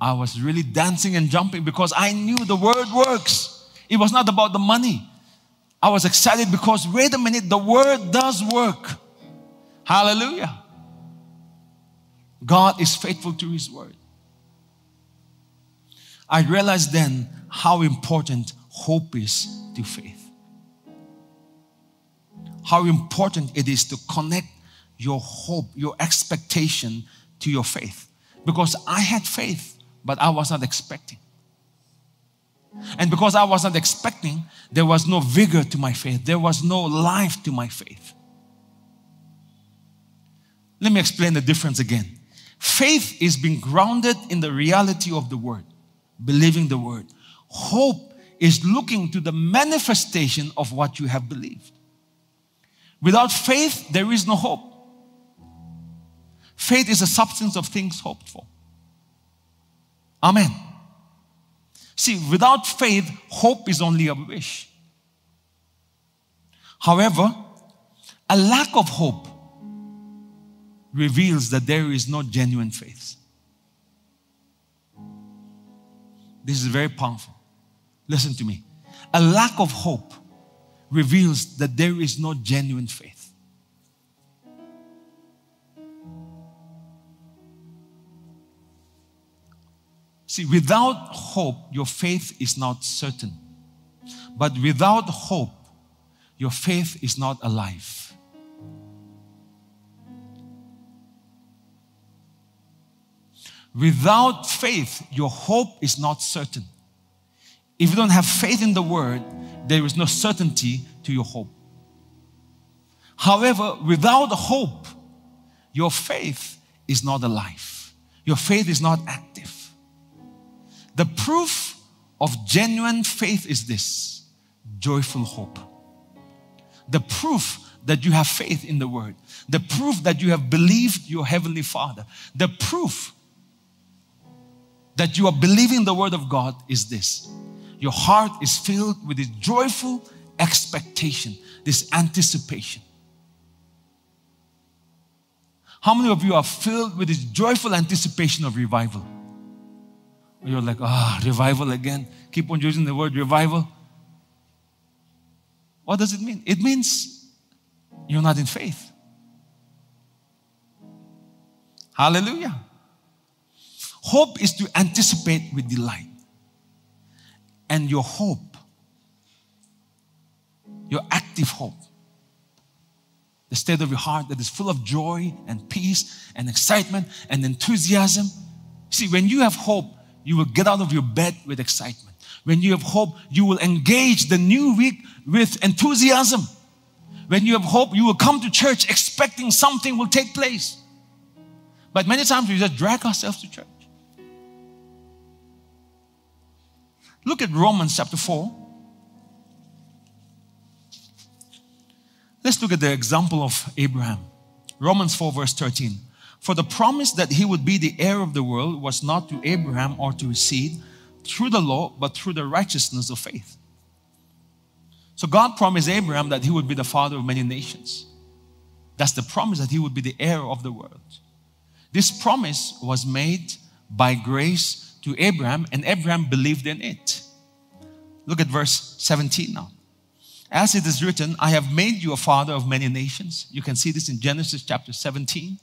I was really dancing and jumping because I knew the word works. It was not about the money. I was excited because, wait a minute, the word does work. Hallelujah. God is faithful to his word. I realized then how important hope is to faith. How important it is to connect your hope, your expectation to your faith. Because I had faith, but I was not expecting. And because I was not expecting, there was no vigor to my faith, there was no life to my faith. Let me explain the difference again. Faith is being grounded in the reality of the word, believing the word. Hope is looking to the manifestation of what you have believed. Without faith, there is no hope. Faith is a substance of things hoped for. Amen. See, without faith, hope is only a wish. However, a lack of hope reveals that there is no genuine faith. This is very powerful. Listen to me. A lack of hope reveals that there is no genuine faith. See, without hope, your faith is not certain. But without hope, your faith is not alive. Without faith, your hope is not certain. If you don't have faith in the word, there is no certainty to your hope. However, without hope, your faith is not alive. Your faith is not active. The proof of genuine faith is this joyful hope. The proof that you have faith in the word, the proof that you have believed your heavenly Father, the proof that you are believing the word of God is this your heart is filled with this joyful expectation, this anticipation. How many of you are filled with this joyful anticipation of revival? You're like, ah, revival again. Keep on using the word revival. What does it mean? It means you're not in faith. Hallelujah. Hope is to anticipate with delight and your hope, your active hope, the state of your heart that is full of joy and peace and excitement and enthusiasm. See, when you have hope, you will get out of your bed with excitement. When you have hope, you will engage the new week with enthusiasm. When you have hope, you will come to church expecting something will take place. But many times we just drag ourselves to church. Look at Romans chapter 4. Let's look at the example of Abraham. Romans 4, verse 13. For the promise that he would be the heir of the world was not to Abraham or to his seed through the law, but through the righteousness of faith. So God promised Abraham that he would be the father of many nations. That's the promise that he would be the heir of the world. This promise was made by grace to Abraham, and Abraham believed in it. Look at verse 17 now. As it is written, I have made you a father of many nations. You can see this in Genesis chapter 17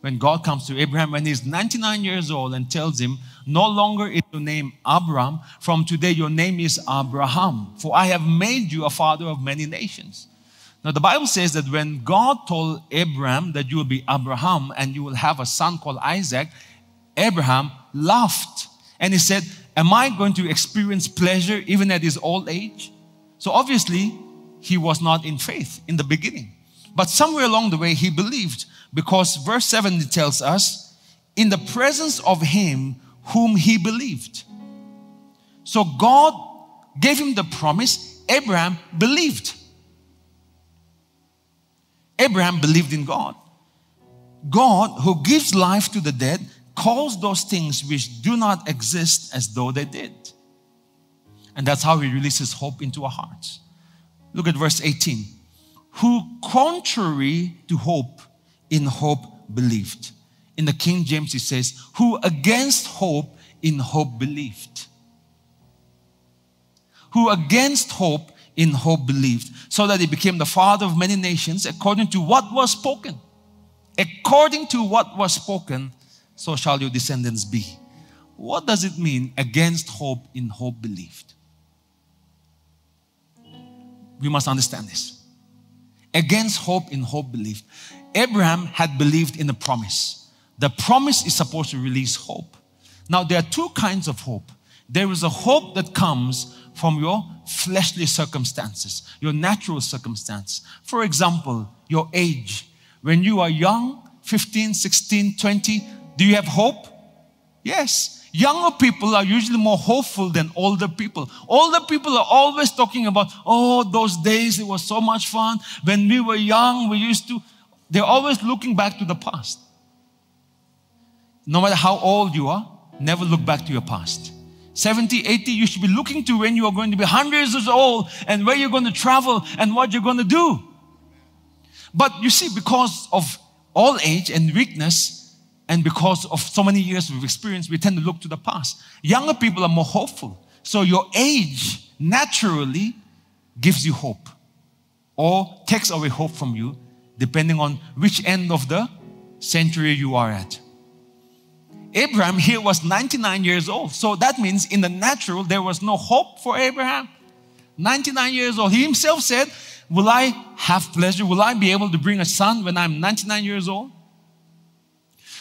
when God comes to Abraham when he's 99 years old and tells him, No longer is your name Abram, from today your name is Abraham, for I have made you a father of many nations. Now, the Bible says that when God told Abraham that you will be Abraham and you will have a son called Isaac, Abraham laughed and he said, Am I going to experience pleasure even at his old age? So, obviously, he was not in faith in the beginning. But somewhere along the way, he believed because verse 7 tells us, in the presence of him whom he believed. So God gave him the promise, Abraham believed. Abraham believed in God. God, who gives life to the dead, calls those things which do not exist as though they did. And that's how he releases hope into our hearts. Look at verse 18. Who, contrary to hope, in hope believed. In the King James, it says, Who against hope in hope believed. Who against hope in hope believed, so that he became the father of many nations according to what was spoken. According to what was spoken, so shall your descendants be. What does it mean against hope in hope believed? We must understand this. Against hope in hope believed. Abraham had believed in the promise. The promise is supposed to release hope. Now, there are two kinds of hope. There is a hope that comes from your fleshly circumstances, your natural circumstance. For example, your age. When you are young, 15, 16, 20, do you have hope? Yes. Younger people are usually more hopeful than older people. Older people are always talking about, oh, those days, it was so much fun. When we were young, we used to. They're always looking back to the past. No matter how old you are, never look back to your past. 70, 80, you should be looking to when you are going to be hundreds years old and where you're going to travel and what you're going to do. But you see, because of all age and weakness, and because of so many years of experience, we tend to look to the past. Younger people are more hopeful. So your age naturally gives you hope or takes away hope from you depending on which end of the century you are at. Abraham here was 99 years old. So that means in the natural, there was no hope for Abraham. 99 years old. He himself said, Will I have pleasure? Will I be able to bring a son when I'm 99 years old?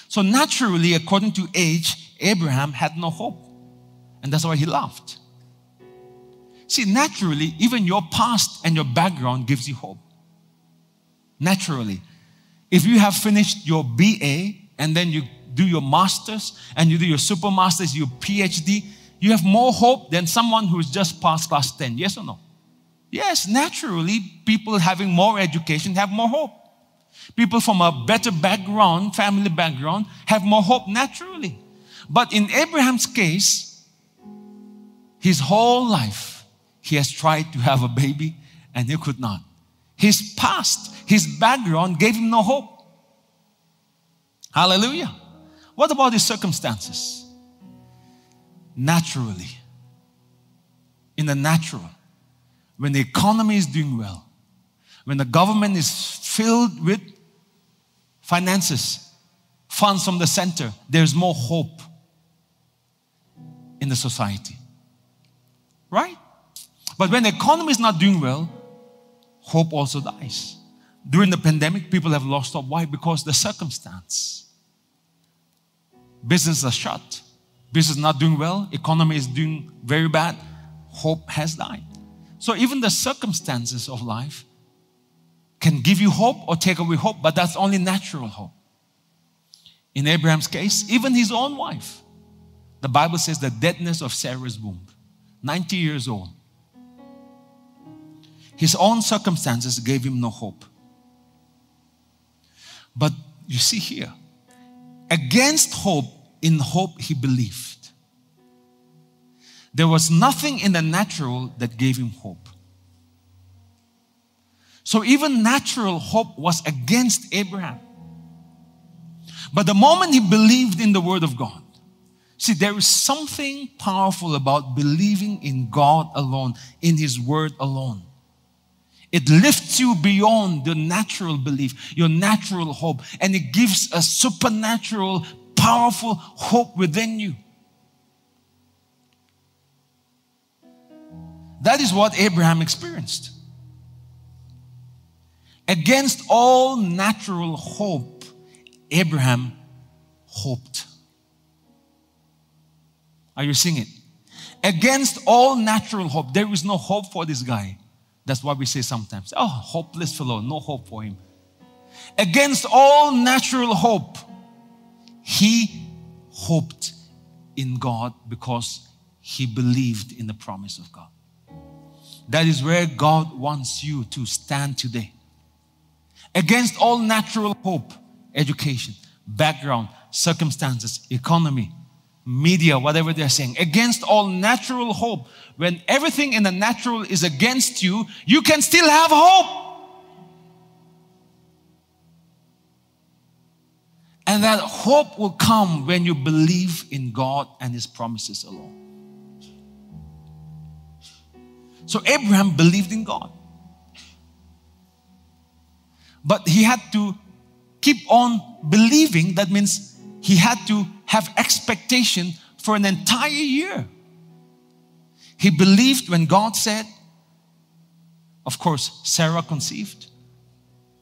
So naturally, according to age, Abraham had no hope. And that's why he laughed. See, naturally, even your past and your background gives you hope naturally. If you have finished your BA and then you do your master's and you do your super master's, your PhD, you have more hope than someone who's just passed class 10. Yes or no? Yes, naturally, people having more education have more hope. People from a better background, family background, have more hope naturally. But in Abraham's case, his whole life, he has tried to have a baby and he could not. His past, his background gave him no hope. Hallelujah. What about his circumstances? Naturally, in the natural, when the economy is doing well, when the government is filled with finances, funds from the center, there's more hope in the society. Right? But when the economy is not doing well, hope also dies. During the pandemic, people have lost hope. Why? Because the circumstance. Business are shut. Business not doing well. Economy is doing very bad. Hope has died. So even the circumstances of life can give you hope or take away hope, but that's only natural hope. In Abraham's case, even his own wife, the Bible says the deadness of Sarah's womb, 90 years old, his own circumstances gave him no hope. But you see here, Against hope, in hope he believed. There was nothing in the natural that gave him hope. So even natural hope was against Abraham. But the moment he believed in the word of God, see, there is something powerful about believing in God alone, in his word alone. It lifts you beyond your natural belief, your natural hope, and it gives a supernatural, powerful hope within you. That is what Abraham experienced. Against all natural hope, Abraham hoped. Are you seeing it? Against all natural hope, there is no hope for this guy. That's why we say sometimes, oh, hopeless fellow, no hope for him. Against all natural hope, he hoped in God because he believed in the promise of God. That is where God wants you to stand today. Against all natural hope, education, background, circumstances, economy, media, whatever they're saying, against all natural hope, when everything in the natural is against you, you can still have hope. And that hope will come when you believe in God and His promises alone. So Abraham believed in God. But he had to keep on believing. That means he had to have expectation for an entire year. He believed when God said, of course, Sarah conceived,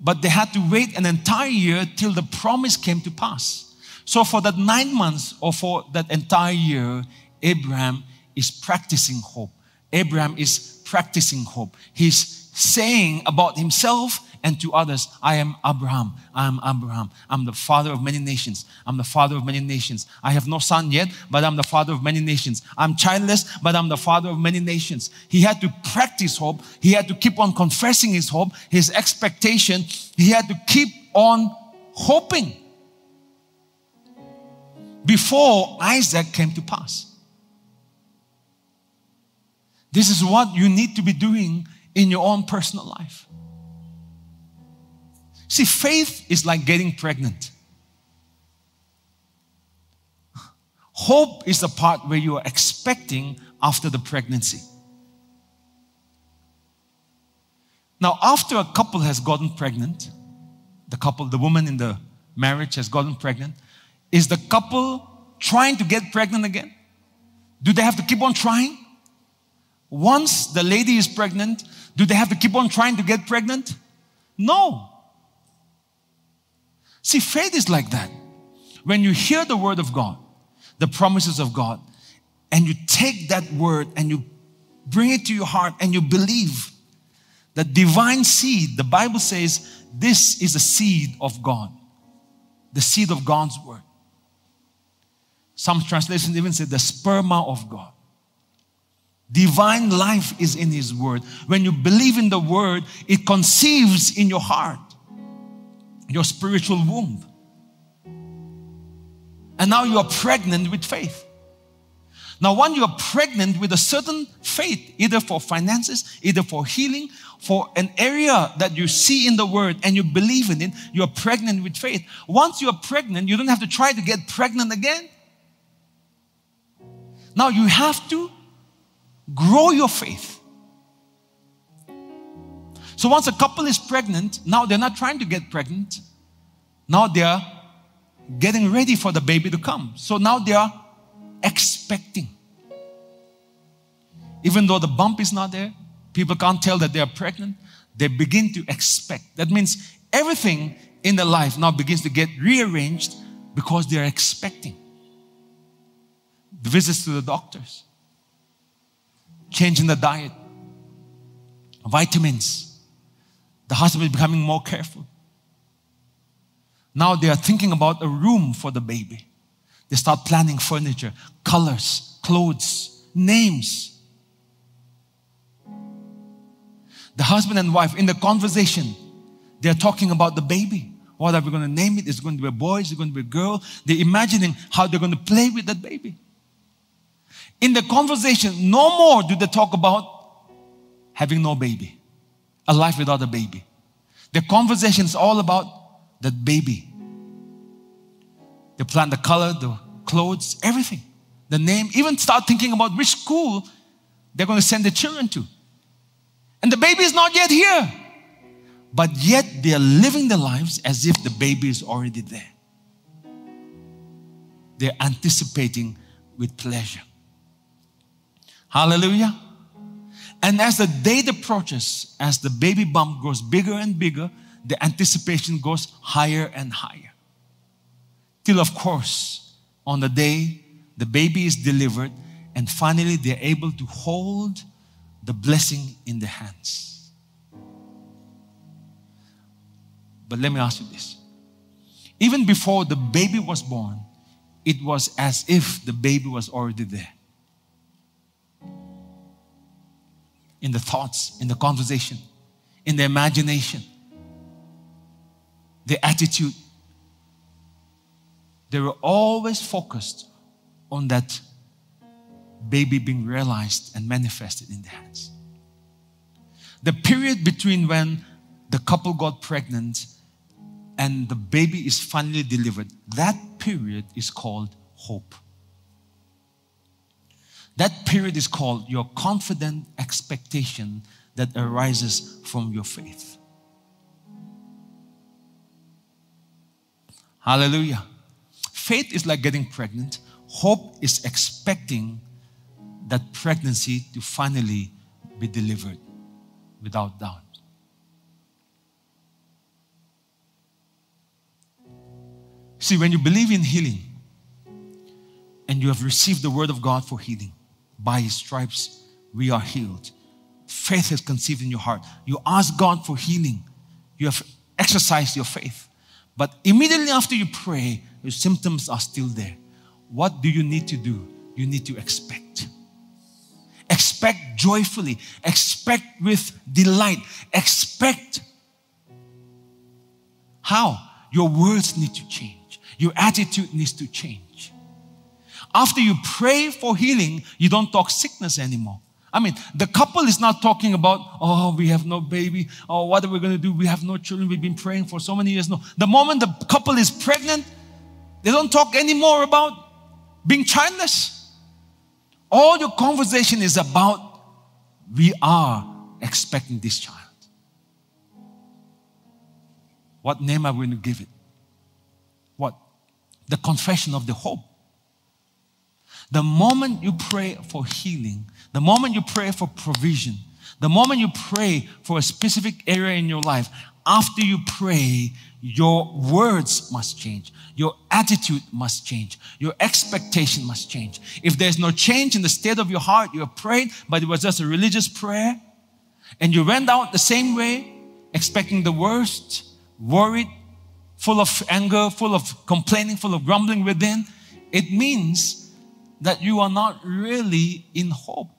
but they had to wait an entire year till the promise came to pass. So, for that nine months or for that entire year, Abraham is practicing hope. Abraham is practicing hope. He's saying about himself and to others, I am Abraham. I am Abraham. I'm the father of many nations. I'm the father of many nations. I have no son yet, but I'm the father of many nations. I'm childless, but I'm the father of many nations. He had to practice hope. He had to keep on confessing his hope, his expectation. He had to keep on hoping before Isaac came to pass. This is what you need to be doing in your own personal life. See, faith is like getting pregnant. Hope is the part where you are expecting after the pregnancy. Now, after a couple has gotten pregnant, the couple, the woman in the marriage has gotten pregnant, is the couple trying to get pregnant again? Do they have to keep on trying? Once the lady is pregnant, do they have to keep on trying to get pregnant? No. See, faith is like that. When you hear the word of God, the promises of God, and you take that word and you bring it to your heart and you believe that divine seed, the Bible says, this is the seed of God, the seed of God's word. Some translations even say the sperma of God. Divine life is in His word. When you believe in the word, it conceives in your heart your spiritual womb. And now you are pregnant with faith. Now, when you are pregnant with a certain faith, either for finances, either for healing, for an area that you see in the word and you believe in it, you are pregnant with faith. Once you are pregnant, you don't have to try to get pregnant again. Now you have to grow your faith. So once a couple is pregnant, now they're not trying to get pregnant. Now they're getting ready for the baby to come. So now they are expecting. Even though the bump is not there, people can't tell that they are pregnant, they begin to expect. That means everything in their life now begins to get rearranged because they are expecting. The visits to the doctors, changing the diet, vitamins, the husband is becoming more careful. Now they are thinking about a room for the baby. They start planning furniture, colors, clothes, names. The husband and wife in the conversation, they're talking about the baby. What are we going to name it? Is it going to be a boy? Is it going to be a girl? They're imagining how they're going to play with that baby. In the conversation, no more do they talk about having no baby, a life without a baby. The conversation is all about that baby. They plan the color, the clothes, everything. The name, even start thinking about which school they're going to send the children to. And the baby is not yet here. But yet they are living their lives as if the baby is already there. They're anticipating with pleasure. Hallelujah. And as the date approaches, as the baby bump grows bigger and bigger, the anticipation goes higher and higher. Till, of course, on the day the baby is delivered, and finally they're able to hold the blessing in their hands. But let me ask you this. Even before the baby was born, it was as if the baby was already there. In the thoughts, in the conversation, in the imagination, the attitude. They were always focused on that baby being realized and manifested in their hands. The period between when the couple got pregnant and the baby is finally delivered, that period is called hope. That period is called your confident expectation that arises from your faith. Hallelujah. Faith is like getting pregnant, hope is expecting that pregnancy to finally be delivered without doubt. See, when you believe in healing and you have received the word of God for healing, by his stripes we are healed. Faith is conceived in your heart. You ask God for healing. You have exercised your faith. But immediately after you pray, your symptoms are still there. What do you need to do? You need to expect. Expect joyfully. Expect with delight. Expect. How? Your words need to change. Your attitude needs to change. After you pray for healing, you don't talk sickness anymore. I mean, the couple is not talking about, oh, we have no baby, oh, what are we going to do? We have no children. We've been praying for so many years. No. The moment the couple is pregnant, they don't talk anymore about being childless. All your conversation is about, we are expecting this child. What name are we going to give it? What? The confession of the hope. The moment you pray for healing, the moment you pray for provision, the moment you pray for a specific area in your life, after you pray, your words must change. Your attitude must change. Your expectation must change. If there's no change in the state of your heart, you have prayed, but it was just a religious prayer, and you went out the same way, expecting the worst, worried, full of anger, full of complaining, full of grumbling within, it means that you are not really in hope.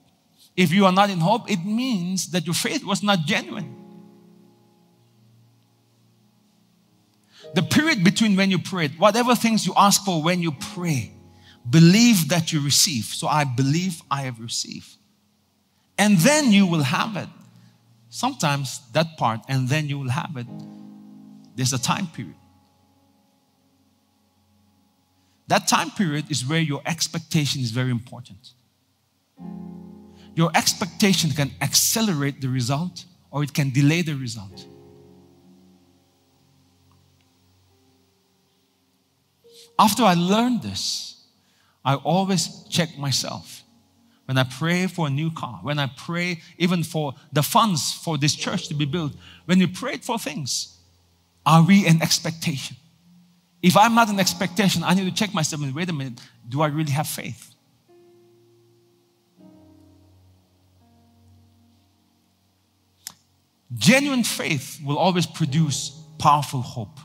If you are not in hope, it means that your faith was not genuine. The period between when you prayed, whatever things you ask for when you pray, believe that you receive. So I believe I have received. And then you will have it. Sometimes that part, and then you will have it. There's a time period. That time period is where your expectation is very important. Your expectation can accelerate the result or it can delay the result. After I learned this, I always check myself. When I pray for a new car, when I pray even for the funds for this church to be built, when we prayed for things, are we in expectation? If I'm not in expectation, I need to check myself and wait a minute, do I really have faith? Genuine faith will always produce powerful hope.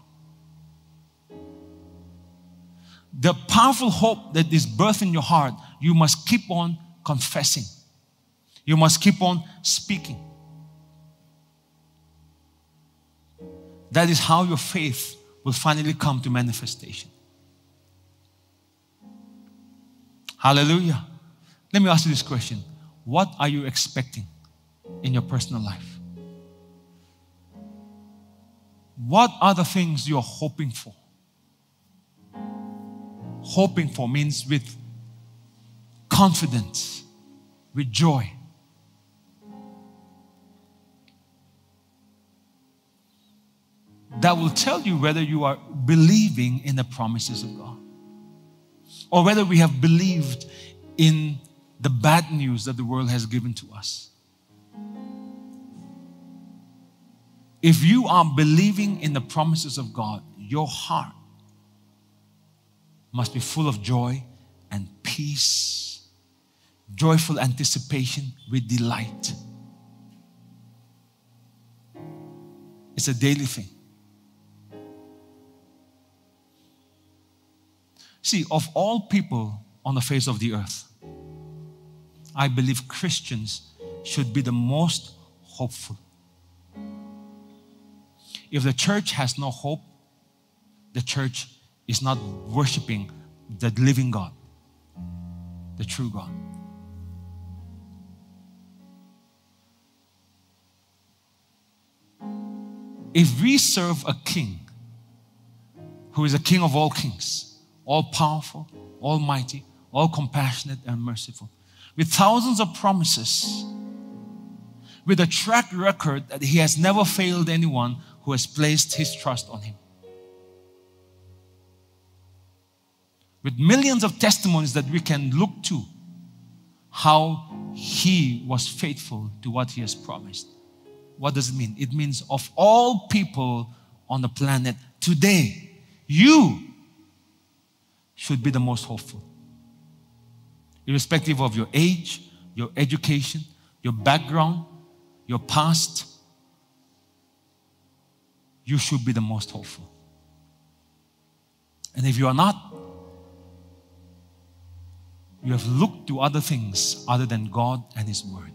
The powerful hope that is birthed in your heart, you must keep on confessing. You must keep on speaking. That is how your faith will finally come to manifestation. Hallelujah. Let me ask you this question What are you expecting in your personal life? What are the things you're hoping for? Hoping for means with confidence, with joy. That will tell you whether you are believing in the promises of God or whether we have believed in the bad news that the world has given to us. If you are believing in the promises of God, your heart must be full of joy and peace, joyful anticipation with delight. It's a daily thing. See, of all people on the face of the earth, I believe Christians should be the most hopeful. If the church has no hope, the church is not worshiping the living God, the true God. If we serve a king who is a king of all kings, all powerful, almighty, all compassionate and merciful, with thousands of promises, with a track record that he has never failed anyone who has placed his trust on him. With millions of testimonies that we can look to how he was faithful to what he has promised. What does it mean? It means of all people on the planet today, you should be the most hopeful. Irrespective of your age, your education, your background, your past, you should be the most hopeful. And if you are not, you have looked to other things other than God and His Word.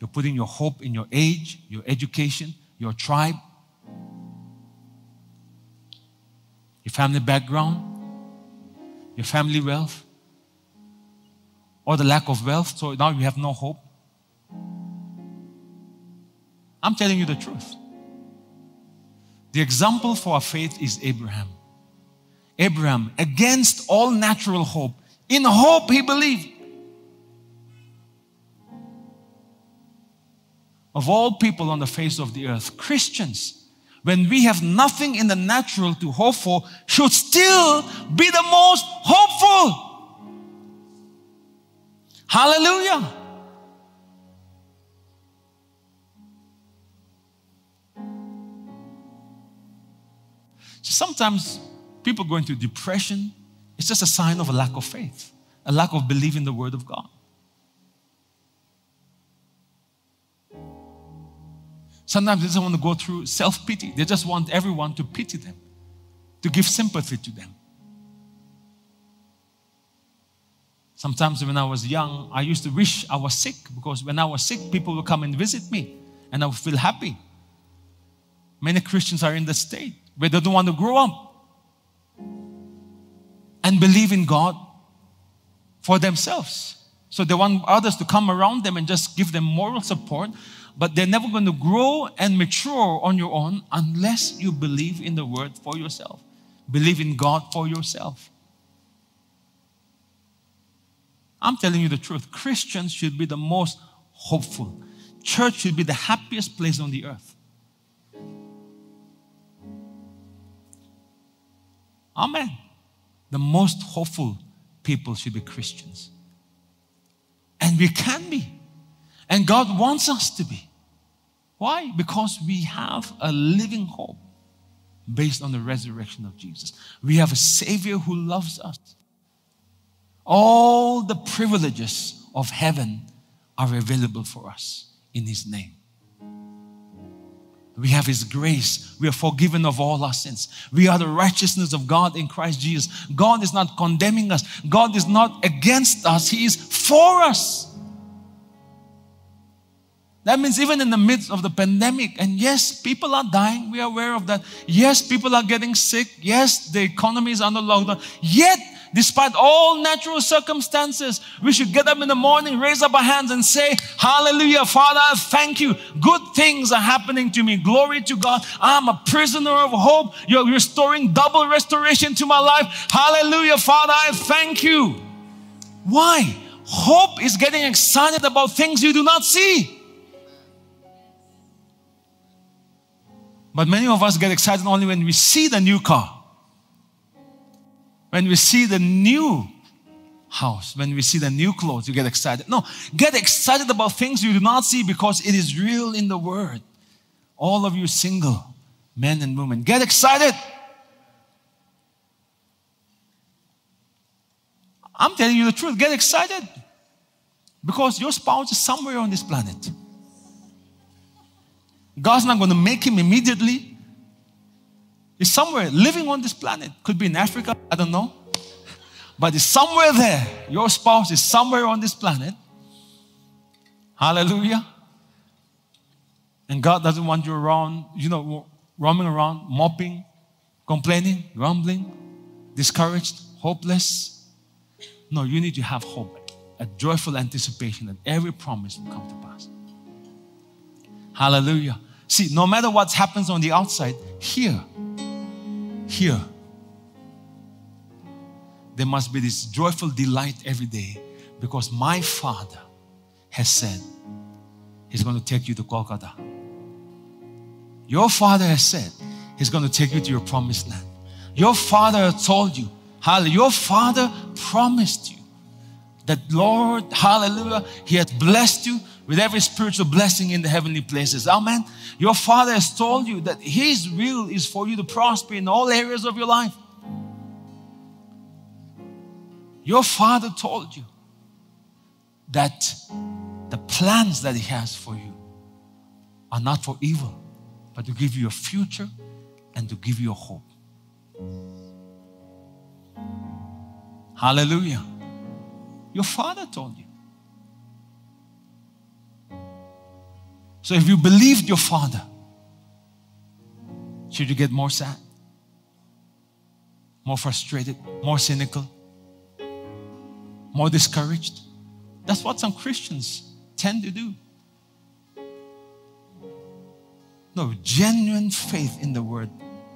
You're putting your hope in your age, your education, your tribe, your family background, your family wealth, or the lack of wealth, so now you have no hope. I'm telling you the truth. The example for our faith is Abraham. Abraham, against all natural hope, in hope he believed. Of all people on the face of the earth, Christians, when we have nothing in the natural to hope for, should still be the most hopeful. Hallelujah. Sometimes people go into depression, it's just a sign of a lack of faith, a lack of belief in the Word of God. Sometimes they just want to go through self pity. They just want everyone to pity them, to give sympathy to them. Sometimes when I was young, I used to wish I was sick because when I was sick, people would come and visit me and I would feel happy. Many Christians are in the state where they don't want to grow up and believe in God for themselves. So they want others to come around them and just give them moral support, but they're never going to grow and mature on your own unless you believe in the word for yourself. Believe in God for yourself. I'm telling you the truth. Christians should be the most hopeful. Church should be the happiest place on the earth. Amen. The most hopeful people should be Christians. And we can be. And God wants us to be. Why? Because we have a living hope based on the resurrection of Jesus. We have a Savior who loves us. All the privileges of heaven are available for us in His name. We have His grace. We are forgiven of all our sins. We are the righteousness of God in Christ Jesus. God is not condemning us, God is not against us, He is for us. That means even in the midst of the pandemic, and yes, people are dying, we are aware of that. Yes, people are getting sick. Yes, the economy is under lockdown. Yet, despite all natural circumstances, we should get up in the morning, raise up our hands, and say, Hallelujah, Father, I thank you. Good things are happening to me. Glory to God. I'm a prisoner of hope. You're restoring double restoration to my life. Hallelujah, Father, I thank you. Why? Hope is getting excited about things you do not see. But many of us get excited only when we see the new car, when we see the new house, when we see the new clothes, you get excited. No, get excited about things you do not see because it is real in the Word. All of you single men and women, get excited. I'm telling you the truth, get excited because your spouse is somewhere on this planet. God's not going to make him immediately. He's somewhere living on this planet. Could be in Africa, I don't know. But he's somewhere there. Your spouse is somewhere on this planet. Hallelujah. And God doesn't want you around, you know, roaming around, mopping, complaining, grumbling, discouraged, hopeless. No, you need to have hope, a joyful anticipation that every promise will come to pass. Hallelujah. See, no matter what happens on the outside, here, here, there must be this joyful delight every day because my Father has said He's going to take you to Kolkata. Your Father has said He's going to take you to your promised land. Your Father told you, hallelujah, your Father promised you that, Lord, hallelujah, He has blessed you with every spiritual blessing in the heavenly places. Amen. Your Father has told you that His will is for you to prosper in all areas of your life. Your Father told you that the plans that He has for you are not for evil, but to give you a future and to give you a hope. Hallelujah. Your Father told you. So if you believed your father, should you get more sad, more frustrated, more cynical, more discouraged? That's what some Christians tend to do. No, genuine faith in the word.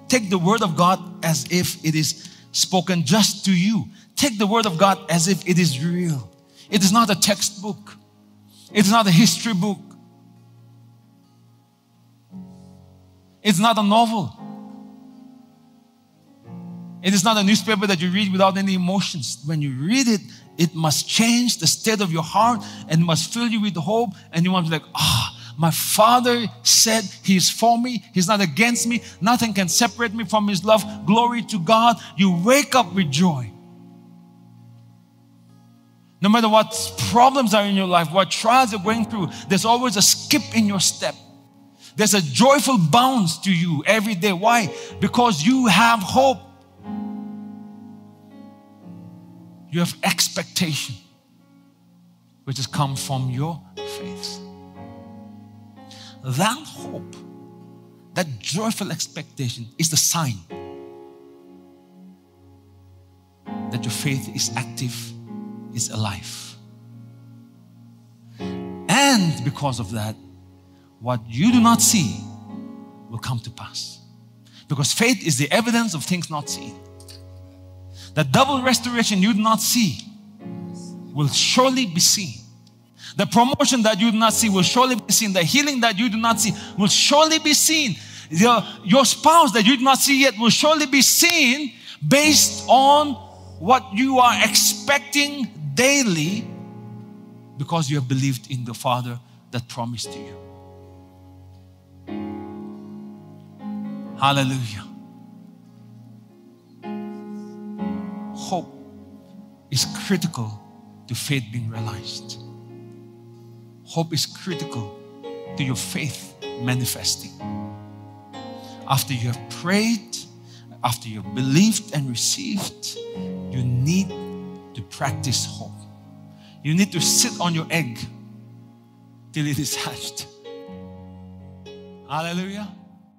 Take the word of God as if it is spoken just to you. Take the word of God as if it is real. It is not a textbook. It is not a history book. It's not a novel. It is not a newspaper that you read without any emotions. When you read it, it must change the state of your heart and must fill you with hope. And you want to be like, ah, oh, my father said he is for me. He's not against me. Nothing can separate me from his love. Glory to God. You wake up with joy. No matter what problems are in your life, what trials you're going through, there's always a skip in your step. There's a joyful bounce to you every day. Why? Because you have hope. You have expectation, which has come from your faith. That hope, that joyful expectation is the sign that your faith is active, is alive. And because of that, what you do not see will come to pass. Because faith is the evidence of things not seen. The double restoration you do not see will surely be seen. The promotion that you do not see will surely be seen. The healing that you do not see will surely be seen. Your, your spouse that you do not see yet will surely be seen based on what you are expecting daily because you have believed in the Father that promised to you. Hallelujah. Hope is critical to faith being realized. Hope is critical to your faith manifesting. After you have prayed, after you have believed and received, you need to practice hope. You need to sit on your egg till it is hatched Hallelujah.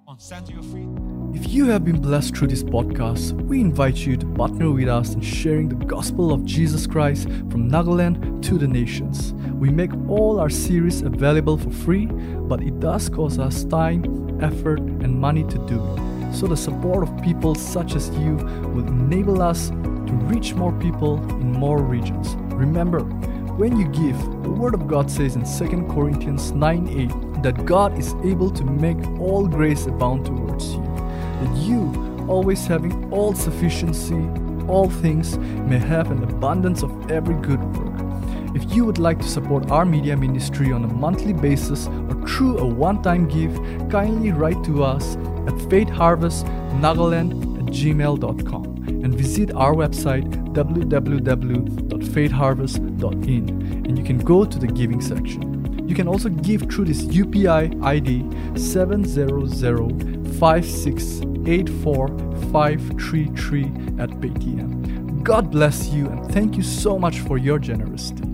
On stand to your feet. If you have been blessed through this podcast, we invite you to partner with us in sharing the gospel of Jesus Christ from Nagaland to the nations. We make all our series available for free, but it does cost us time, effort, and money to do it. So the support of people such as you will enable us to reach more people in more regions. Remember, when you give, the Word of God says in 2 Corinthians 9 8 that God is able to make all grace abound towards you, that you, always having all sufficiency, all things, may have an abundance of every good work. If you would like to support our media ministry on a monthly basis or through a one time gift, kindly write to us at faithharvestnagaland at gmail.com and visit our website www.faithharvest.in and you can go to the giving section. You can also give through this UPI ID 70056845533 at Paytm. God bless you and thank you so much for your generosity.